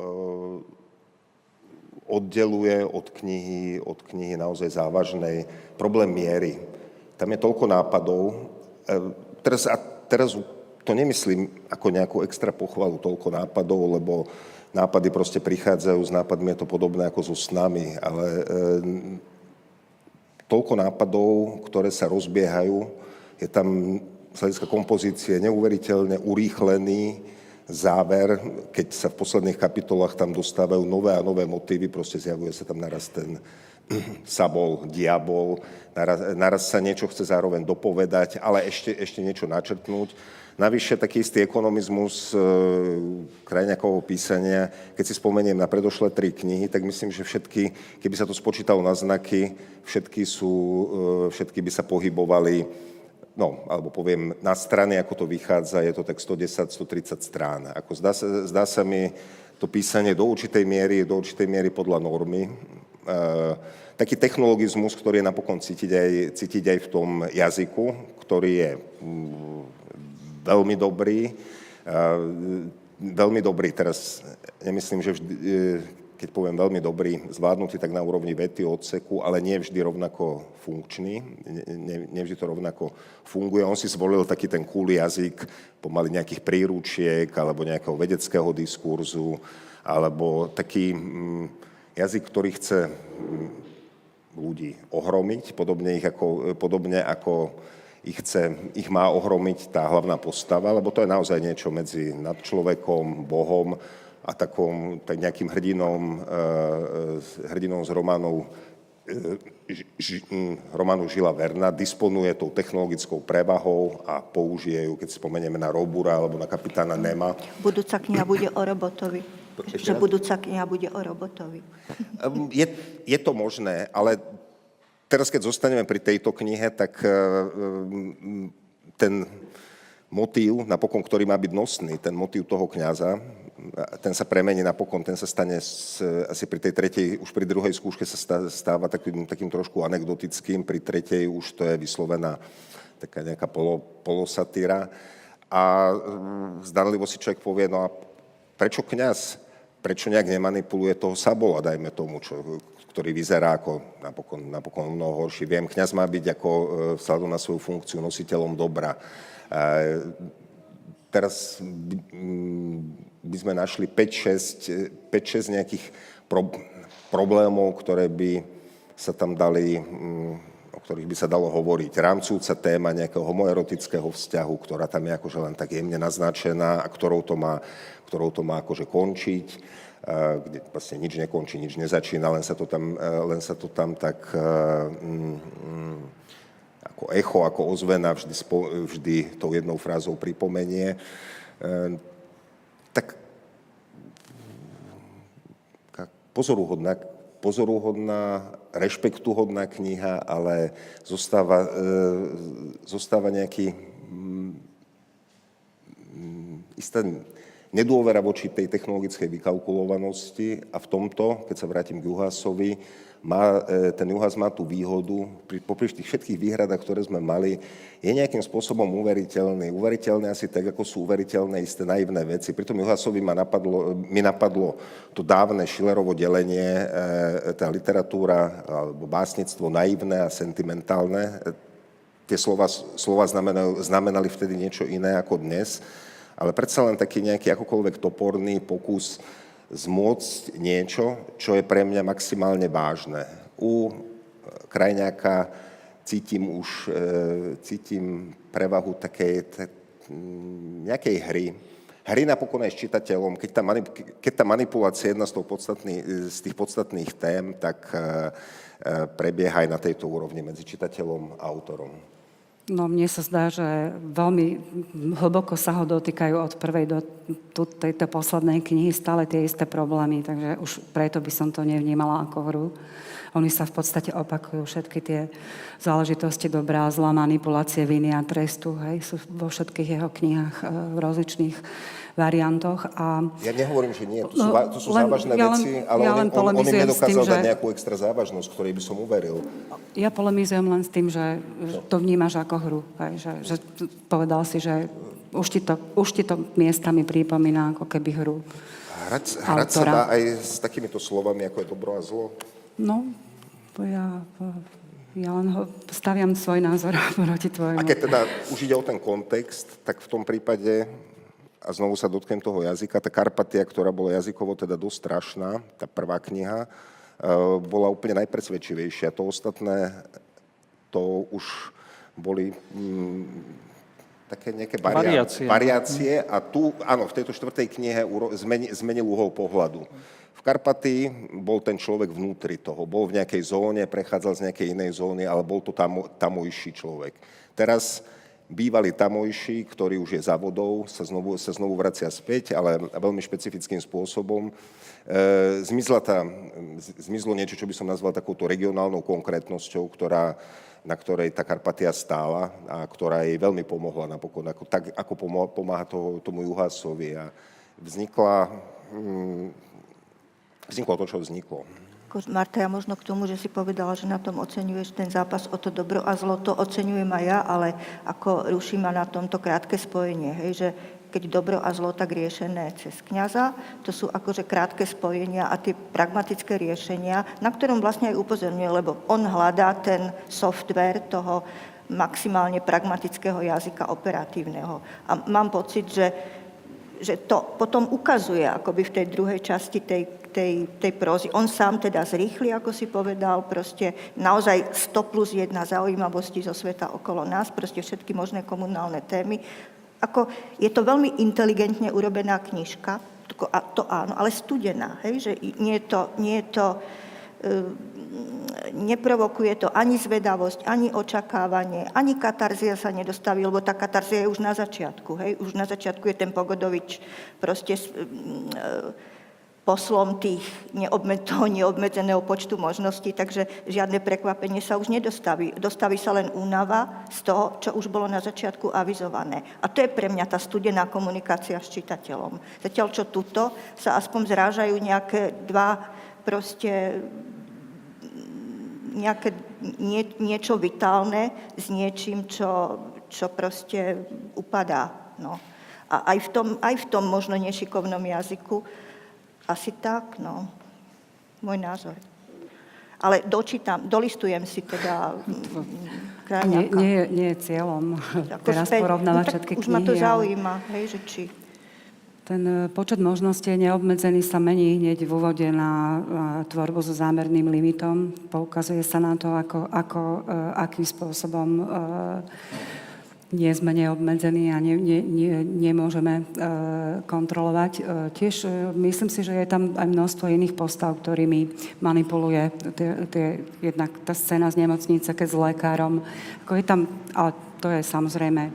oddeluje od knihy, od knihy naozaj závažnej problém miery. Tam je toľko nápadov. Eh, teraz, a teraz to nemyslím ako nejakú extra pochvalu, toľko nápadov, lebo nápady proste prichádzajú, s nápadmi je to podobné ako so snami, ale e, toľko nápadov, ktoré sa rozbiehajú, je tam z hľadiska kompozície neuveriteľne urýchlený, záver, keď sa v posledných kapitolách tam dostávajú nové a nové motívy, proste zjavuje sa tam naraz ten sabol, diabol, naraz, naraz sa niečo chce zároveň dopovedať, ale ešte, ešte niečo načrtnúť. Navyše taký istý ekonomizmus e, krajňakovho písania, keď si spomeniem na predošlé tri knihy, tak myslím, že všetky, keby sa to spočítalo na znaky, všetky, sú, e, všetky by sa pohybovali no, alebo poviem, na strany, ako to vychádza, je to tak 110-130 strán. Ako zdá, sa, zdá sa mi to písanie do určitej miery, do určitej miery podľa normy. E, taký technologizmus, ktorý je napokon cítiť aj, cítiť aj v tom jazyku, ktorý je mm, veľmi dobrý. E, veľmi dobrý, teraz nemyslím, že vždy, e, keď poviem veľmi dobrý, zvládnutý tak na úrovni vety, odseku, ale nie vždy rovnako funkčný, nie, nie vždy to rovnako funguje. On si zvolil taký ten cool jazyk, pomaly nejakých príručiek, alebo nejakého vedeckého diskurzu, alebo taký mm, jazyk, ktorý chce mm, ľudí ohromiť, podobne, ich ako, podobne ako ich, chce, ich má ohromiť tá hlavná postava, lebo to je naozaj niečo medzi nad človekom, Bohom, a takom tak nejakým hrdinom, eh, hrdinom z románov eh, ž, hm, románu Žila Verna, disponuje tou technologickou prevahou a použije ju, keď spomenieme na Robura alebo na kapitána Nema. Budúca kniha bude o robotovi. Že budúca kniha bude o robotovi. Je, je to možné, ale teraz, keď zostaneme pri tejto knihe, tak ten motív, napokon, ktorý má byť nosný, ten motív toho kňaza, ten sa premení napokon, ten sa stane s, asi pri tej tretej, už pri druhej skúške sa stá- stáva takým, takým trošku anekdotickým, pri tretej už to je vyslovená taká nejaká polo, polosatíra. A mm, zdanlivo si človek povie, no a prečo kňaz, prečo nejak nemanipuluje toho sabola, dajme tomu, čo, ktorý vyzerá ako napokon, napokon mnoho horší. Viem, kňaz má byť ako e, vzhľadom na svoju funkciu nositeľom dobra. E, teraz by, sme našli 5-6 nejakých pro, problémov, ktoré by sa tam dali, mm, o ktorých by sa dalo hovoriť. Rámcujúca téma nejakého homoerotického vzťahu, ktorá tam je akože len tak jemne naznačená a ktorou to má, ktorou to má akože končiť kde vlastne nič nekončí, nič nezačína, len sa to tam, len sa to tam tak mm, mm, ako echo, ako ozvena vždy, vždy tou jednou frázou pripomenie. Tak pozoruhodná, pozoruhodná, rešpektuhodná kniha, ale zostáva, zostáva nejaký mm, istá nedôvera voči tej technologickej vykalkulovanosti. A v tomto, keď sa vrátim k Juhasovi, má, e, ten Juhas má tú výhodu, pri, popri tých všetkých výhradách, ktoré sme mali, je nejakým spôsobom uveriteľný. Uveriteľný asi tak, ako sú uveriteľné isté naivné veci. Pritom Juhasovi ma napadlo, mi napadlo to dávne Schillerovo delenie, e, tá literatúra alebo básnictvo naivné a sentimentálne. Tie slova, slova znamenali, znamenali vtedy niečo iné ako dnes ale predsa len taký nejaký akokoľvek toporný pokus zmôcť niečo, čo je pre mňa maximálne vážne. U Krajňáka cítim už e, cítim prevahu takej nejakej hry. Hry napokon aj s čitateľom. Keď tá, manip- keď tá manipulácia je jedna z, z tých podstatných tém, tak e, e, prebieha aj na tejto úrovni medzi čitateľom a autorom. No mne sa zdá, že veľmi hlboko sa ho dotýkajú od prvej do tejto poslednej knihy stále tie isté problémy, takže už preto by som to nevnímala ako hru. Oni sa v podstate opakujú všetky tie záležitosti dobrá, zlá, manipulácie, viny a trestu, hej, sú vo všetkých jeho knihách e, rozličných variantoch. A... Ja nehovorím, že nie, to sú, no, to sú len, závažné ja veci, len, ale ja on, on, on im nedokázal tým, dať že... nejakú extra závažnosť, ktorej by som uveril. Ja polemizujem len s tým, že no. to vnímaš ako hru. Hej, že, že povedal si, že už ti, to, už ti to miestami pripomína ako keby hru. Hrať, hrať sa dá aj s takýmito slovami, ako je dobro a zlo? No, ja, ja len ho staviam svoj názor proti tvojmu. A keď teda už ide o ten kontext, tak v tom prípade a znovu sa dotknem toho jazyka, tá Karpatia, ktorá bola jazykovo teda dosť strašná, tá prvá kniha, e, bola úplne najpresvedčivejšia. To ostatné, to už boli mm, také nejaké variácie. variácie a tu, áno, v tejto štvrtej knihe zmeni, zmenil uhol pohľadu. V Karpaty bol ten človek vnútri toho, bol v nejakej zóne, prechádzal z nejakej inej zóny, ale bol to tam, tamojší človek. Teraz bývalý tamojší, ktorý už je za vodou, sa znovu, sa znovu vracia späť, ale veľmi špecifickým spôsobom. E, zmizla tá, zmizlo niečo, čo by som nazval takouto regionálnou konkrétnosťou, ktorá, na ktorej tá Karpatia stála a ktorá jej veľmi pomohla napokon, ako, tak ako pomáha toho, tomu Juhasovi. A vznikla, mm, vzniklo to, čo vzniklo. Marta, ja možno k tomu, že si povedala, že na tom oceňuješ ten zápas o to dobro a zlo, to oceňujem aj ja, ale ako ruší ma na tomto krátke spojenie, hej, že keď dobro a zlo tak riešené cez kniaza, to sú akože krátke spojenia a tie pragmatické riešenia, na ktorom vlastne aj upozorňuje, lebo on hľadá ten software toho maximálne pragmatického jazyka operatívneho. A mám pocit, že že to potom ukazuje akoby v tej druhej časti tej, tej, tej prózy. On sám teda zrýchli, ako si povedal, proste naozaj 100 plus jedna zaujímavosti zo sveta okolo nás, proste všetky možné komunálne témy. Ako, je to veľmi inteligentne urobená knižka, to áno, ale studená, hej, že nie je to, nie je to neprovokuje to ani zvedavosť, ani očakávanie, ani katarzia sa nedostaví, lebo tá katarzia je už na začiatku. Hej? Už na začiatku je ten Pogodovič proste poslom tých neobme, toho neobmedzeného počtu možností, takže žiadne prekvapenie sa už nedostaví. Dostaví sa len únava z toho, čo už bolo na začiatku avizované. A to je pre mňa tá studená komunikácia s čitateľom. Zatiaľ, čo tuto sa aspoň zrážajú nejaké dva proste nejaké, nie, niečo vitálne s niečím, čo, čo proste upadá. No. A aj v, tom, aj v tom možno nešikovnom jazyku asi tak, no. Môj názor. Ale dočítam, dolistujem si teda Nie, nie, je, nie je cieľom teraz späť, porovnávať no, všetky už knihy. Už ma to zaujíma, hej, že či... Ten e, počet možností neobmedzený sa mení hneď v úvode na e, tvorbu so zámerným limitom. Poukazuje sa na to, ako, ako, e, akým spôsobom nie sme neobmedzení a ne, ne, ne, nemôžeme kontrolovať. Tiež myslím si, že je tam aj množstvo iných postav, ktorými manipuluje tie, tie, jednak tá scéna z nemocnice, keď s lekárom. Ako je tam, ale to je samozrejme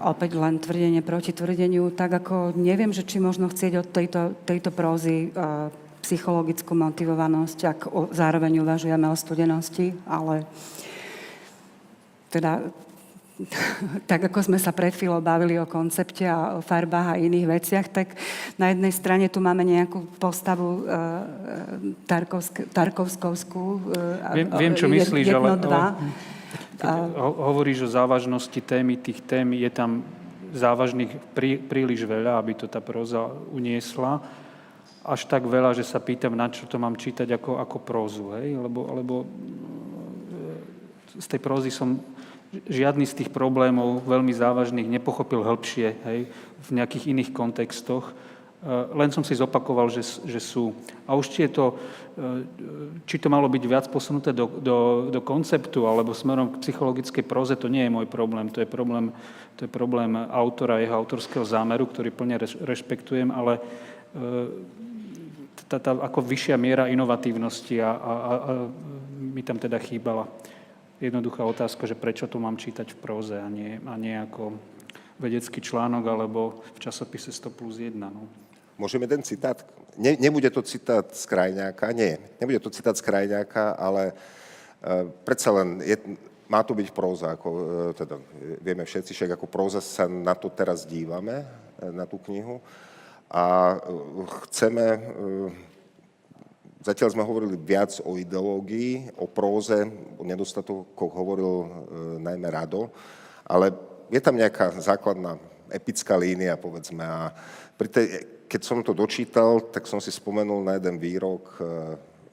opäť len tvrdenie proti tvrdeniu, tak ako neviem, že či možno chcieť od tejto, tejto prózy e, psychologickú motivovanosť, ak zároveň uvažujeme o studenosti, ale teda tak ako sme sa pred chvíľou bavili o koncepte a o farbách a iných veciach, tak na jednej strane tu máme nejakú postavu uh, Tarkovsk, Tarkovskovskú. Uh, viem, viem, čo myslíš, jedno, ale... Dva. Ho, hovoríš o závažnosti témy, tých tém je tam závažných prí, príliš veľa, aby to tá proza uniesla. Až tak veľa, že sa pýtam, na čo to mám čítať ako, ako prózu, hej? Lebo, lebo z tej prózy som žiadny z tých problémov veľmi závažných nepochopil hĺbšie hej, v nejakých iných kontextoch. E, len som si zopakoval, že, že sú. A už či, je to, e, či to malo byť viac posunuté do, do, do konceptu alebo smerom k psychologickej proze, to nie je môj problém. To je problém, to je problém autora, jeho autorského zámeru, ktorý plne rešpektujem, ale e, tá, tá ako vyššia miera inovatívnosti a, a, a mi tam teda chýbala jednoduchá otázka, že prečo to mám čítať v próze a nie, a nie ako vedecký článok alebo v časopise 100 plus 1. No. Môžeme ten citát? Ne, nebude to citát z Krajňáka, nie. Nebude to citát z Krajňáka, ale uh, predsa len je, má to byť próza, ako, uh, teda vieme všetci, však ako próza sa na to teraz dívame, uh, na tú knihu. A uh, chceme uh, Zatiaľ sme hovorili viac o ideológii, o próze, o nedostatokoch hovoril e, najmä Rado, ale je tam nejaká základná epická línia, povedzme. A pri tej, keď som to dočítal, tak som si spomenul na jeden výrok e,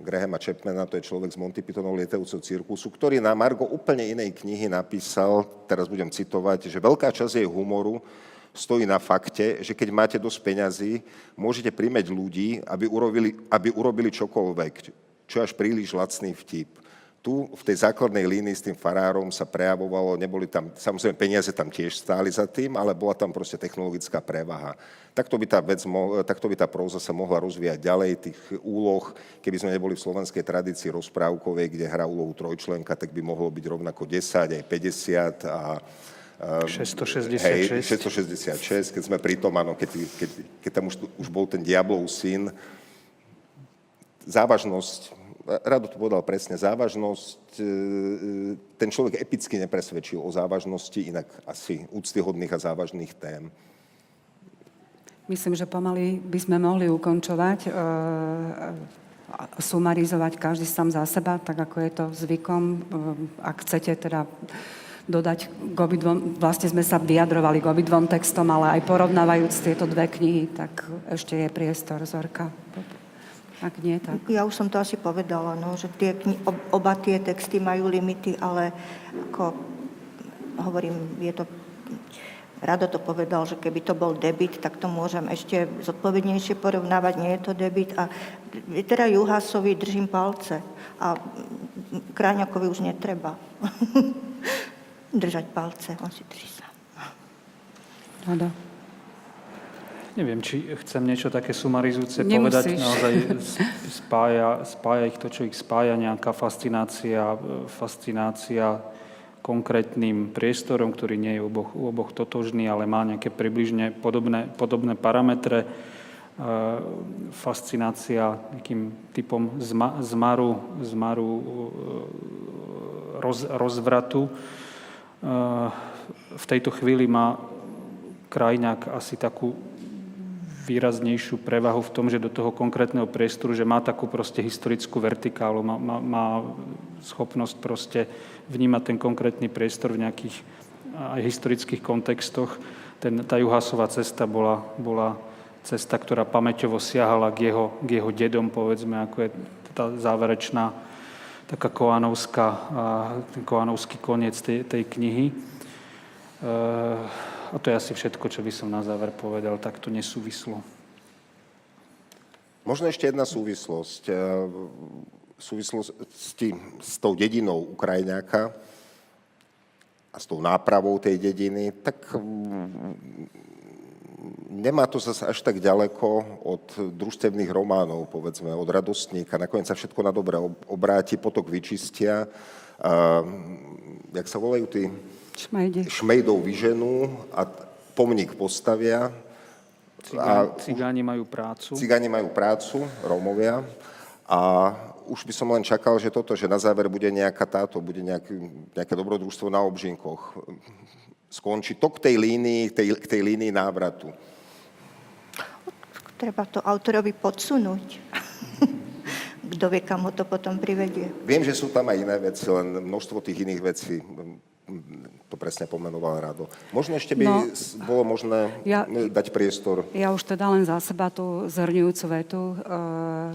Grahama Chapmana, to je človek z Monty Pythonov lietajúceho cirkusu, ktorý na Margo úplne inej knihy napísal, teraz budem citovať, že veľká časť jej humoru stojí na fakte, že keď máte dosť peňazí, môžete primeť ľudí, aby urobili, aby urobili čokoľvek, čo až príliš lacný vtip. Tu v tej základnej línii s tým farárom sa prejavovalo, neboli tam, samozrejme peniaze tam tiež stáli za tým, ale bola tam proste technologická prevaha. Takto by tá, vec, takto by tá próza sa mohla rozvíjať ďalej, tých úloh, keby sme neboli v slovenskej tradícii rozprávkovej, kde hrá úlohu trojčlenka, tak by mohlo byť rovnako 10, aj 50 a 666. Hej, 666, keď sme pri tom, áno, keď, keď, keď tam už, už bol ten diablov syn. Závažnosť, Rado to povedal presne, závažnosť, e, ten človek epicky nepresvedčil o závažnosti inak asi úctyhodných a závažných tém. Myslím, že pomaly by sme mohli ukončovať, e, sumarizovať každý sám za seba, tak ako je to zvykom. E, ak chcete teda dodať k obidvom, vlastne sme sa vyjadrovali k obidvom textom, ale aj porovnávajúc tieto dve knihy, tak ešte je priestor, Zorka. Ak nie, tak... Ja už som to asi povedala, no, že tie kni- oba tie texty majú limity, ale ako hovorím, je to... Rado to povedal, že keby to bol debit, tak to môžem ešte zodpovednejšie porovnávať. Nie je to debit. A teda Juhasovi držím palce. A Kráňakovi už netreba. držať palce, on si drží sám. Rada. Neviem, či chcem niečo také sumarizujúce povedať. Naozaj spája, spája ich to, čo ich spája, nejaká fascinácia, fascinácia konkrétnym priestorom, ktorý nie je u oboch, u oboch totožný, ale má nejaké približne podobné, podobné parametre. fascinácia nejakým typom zma, zmaru, zmaru e, roz, rozvratu. E, v tejto chvíli má krajňák asi takú výraznejšiu prevahu v tom, že do toho konkrétneho priestoru, že má takú proste historickú vertikálu, má, má, má schopnosť proste vnímať ten konkrétny priestor v nejakých aj historických kontextoch. Ten, tá juhasová cesta bola, bola cesta, ktorá pamäťovo siahala k jeho, k jeho dedom, povedzme, ako je tá záverečná taká koanovská, ten koanovský koniec tej, tej knihy. E, a to je asi všetko, čo by som na záver povedal, takto nesúvislo. Možno ešte jedna súvislosť. E, v súvislosti s tou dedinou Ukrajňáka, a s tou nápravou tej dediny, tak mm, nemá to zase až tak ďaleko od družstevných románov, povedzme, od radostníka. Nakoniec sa všetko na dobre obráti, potok vyčistia. A, jak sa volajú tí? Šmejdi. Šmejdov vyženú a pomník postavia. Cigáni, cigáni majú prácu. Cigáni majú prácu, Rómovia. A už by som len čakal, že toto, že na záver bude nejaká táto, bude nejaký, nejaké dobrodružstvo na obžinkoch. Skončí to k tej línii, tej, k tej línii návratu. Treba to autorovi podsunúť. Kto vie, kam ho to potom privedie. Viem, že sú tam aj iné veci, len množstvo tých iných vecí to presne pomenoval Rado. Možno ešte by no, bolo možné ja, dať priestor. Ja už teda len za seba tú zhrňujúcu vetu. Uh,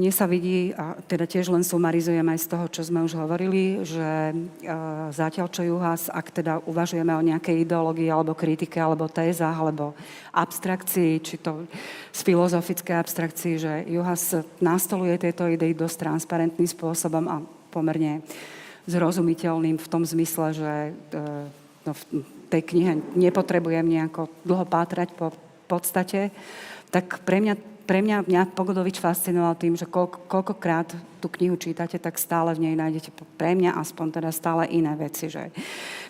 mne sa vidí, a teda tiež len sumarizujem aj z toho, čo sme už hovorili, že e, zatiaľ čo Juhas, ak teda uvažujeme o nejakej ideológii alebo kritike, alebo tézach, alebo abstrakcii, či to z filozofické abstrakcii, že Juhas nastoluje tieto idei dosť transparentným spôsobom a pomerne zrozumiteľným v tom zmysle, že e, no, v tej knihe nepotrebujem nejako dlho pátrať po podstate, tak pre mňa pre mňa, mňa Pogodovič fascinoval tým, že koľko, koľkokrát tú knihu čítate, tak stále v nej nájdete pre mňa aspoň teda stále iné veci. Že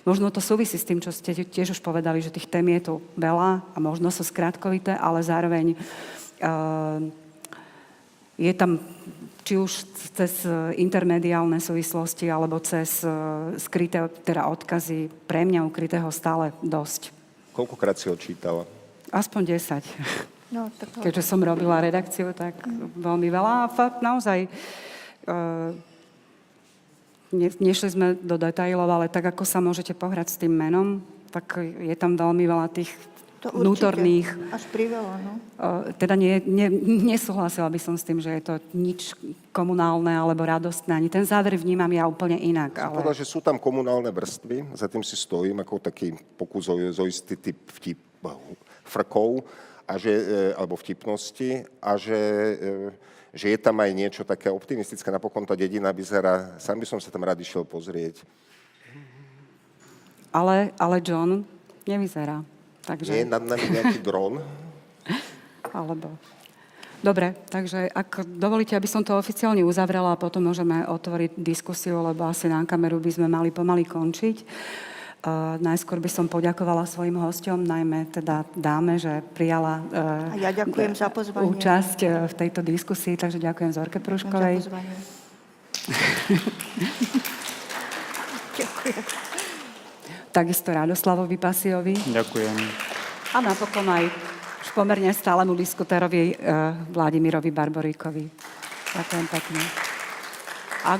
možno to súvisí s tým, čo ste tiež už povedali, že tých tém je tu veľa a možno sú skrátkovité, ale zároveň uh, je tam či už cez intermediálne súvislosti alebo cez uh, skryté teda odkazy pre mňa ukrytého stále dosť. Koľkokrát si ho čítala? Aspoň 10. No, tak... Keďže som robila redakciu, tak mm. veľmi veľa. A fakt naozaj ne, nešli sme do detailov, ale tak ako sa môžete pohrať s tým menom, tak je tam veľmi veľa tých to vnútorných... Až priveľa, no. Teda nie, nie, nesúhlasila by som s tým, že je to nič komunálne alebo radostné. Ani ten záver vnímam ja úplne inak. Som ale... povedal, že sú tam komunálne vrstvy, za tým si stojím ako taký pokus o istý typ vtip, frkov, a že, e, alebo vtipnosti a že, e, že je tam aj niečo také optimistické. Napokon tá dedina vyzerá, sám by som sa tam rád išiel pozrieť. Ale, ale John nevyzerá. Takže... Nie je nad nami nejaký dron? Alebo... Dobre, takže ak dovolíte, aby som to oficiálne uzavrela a potom môžeme otvoriť diskusiu, lebo asi na kameru by sme mali pomaly končiť. Uh, najskôr by som poďakovala svojim hostom, najmä teda dáme, že prijala uh, A ja ďakujem za pozvanie. účasť uh, v tejto diskusii, takže ďakujem Zorke Pruškovej. ďakujem. Takisto Radoslavovi Pasiovi. Ďakujem. A napokon aj už pomerne stálemu diskutérovi uh, Vladimirovi Barboríkovi. Ďakujem pekne. A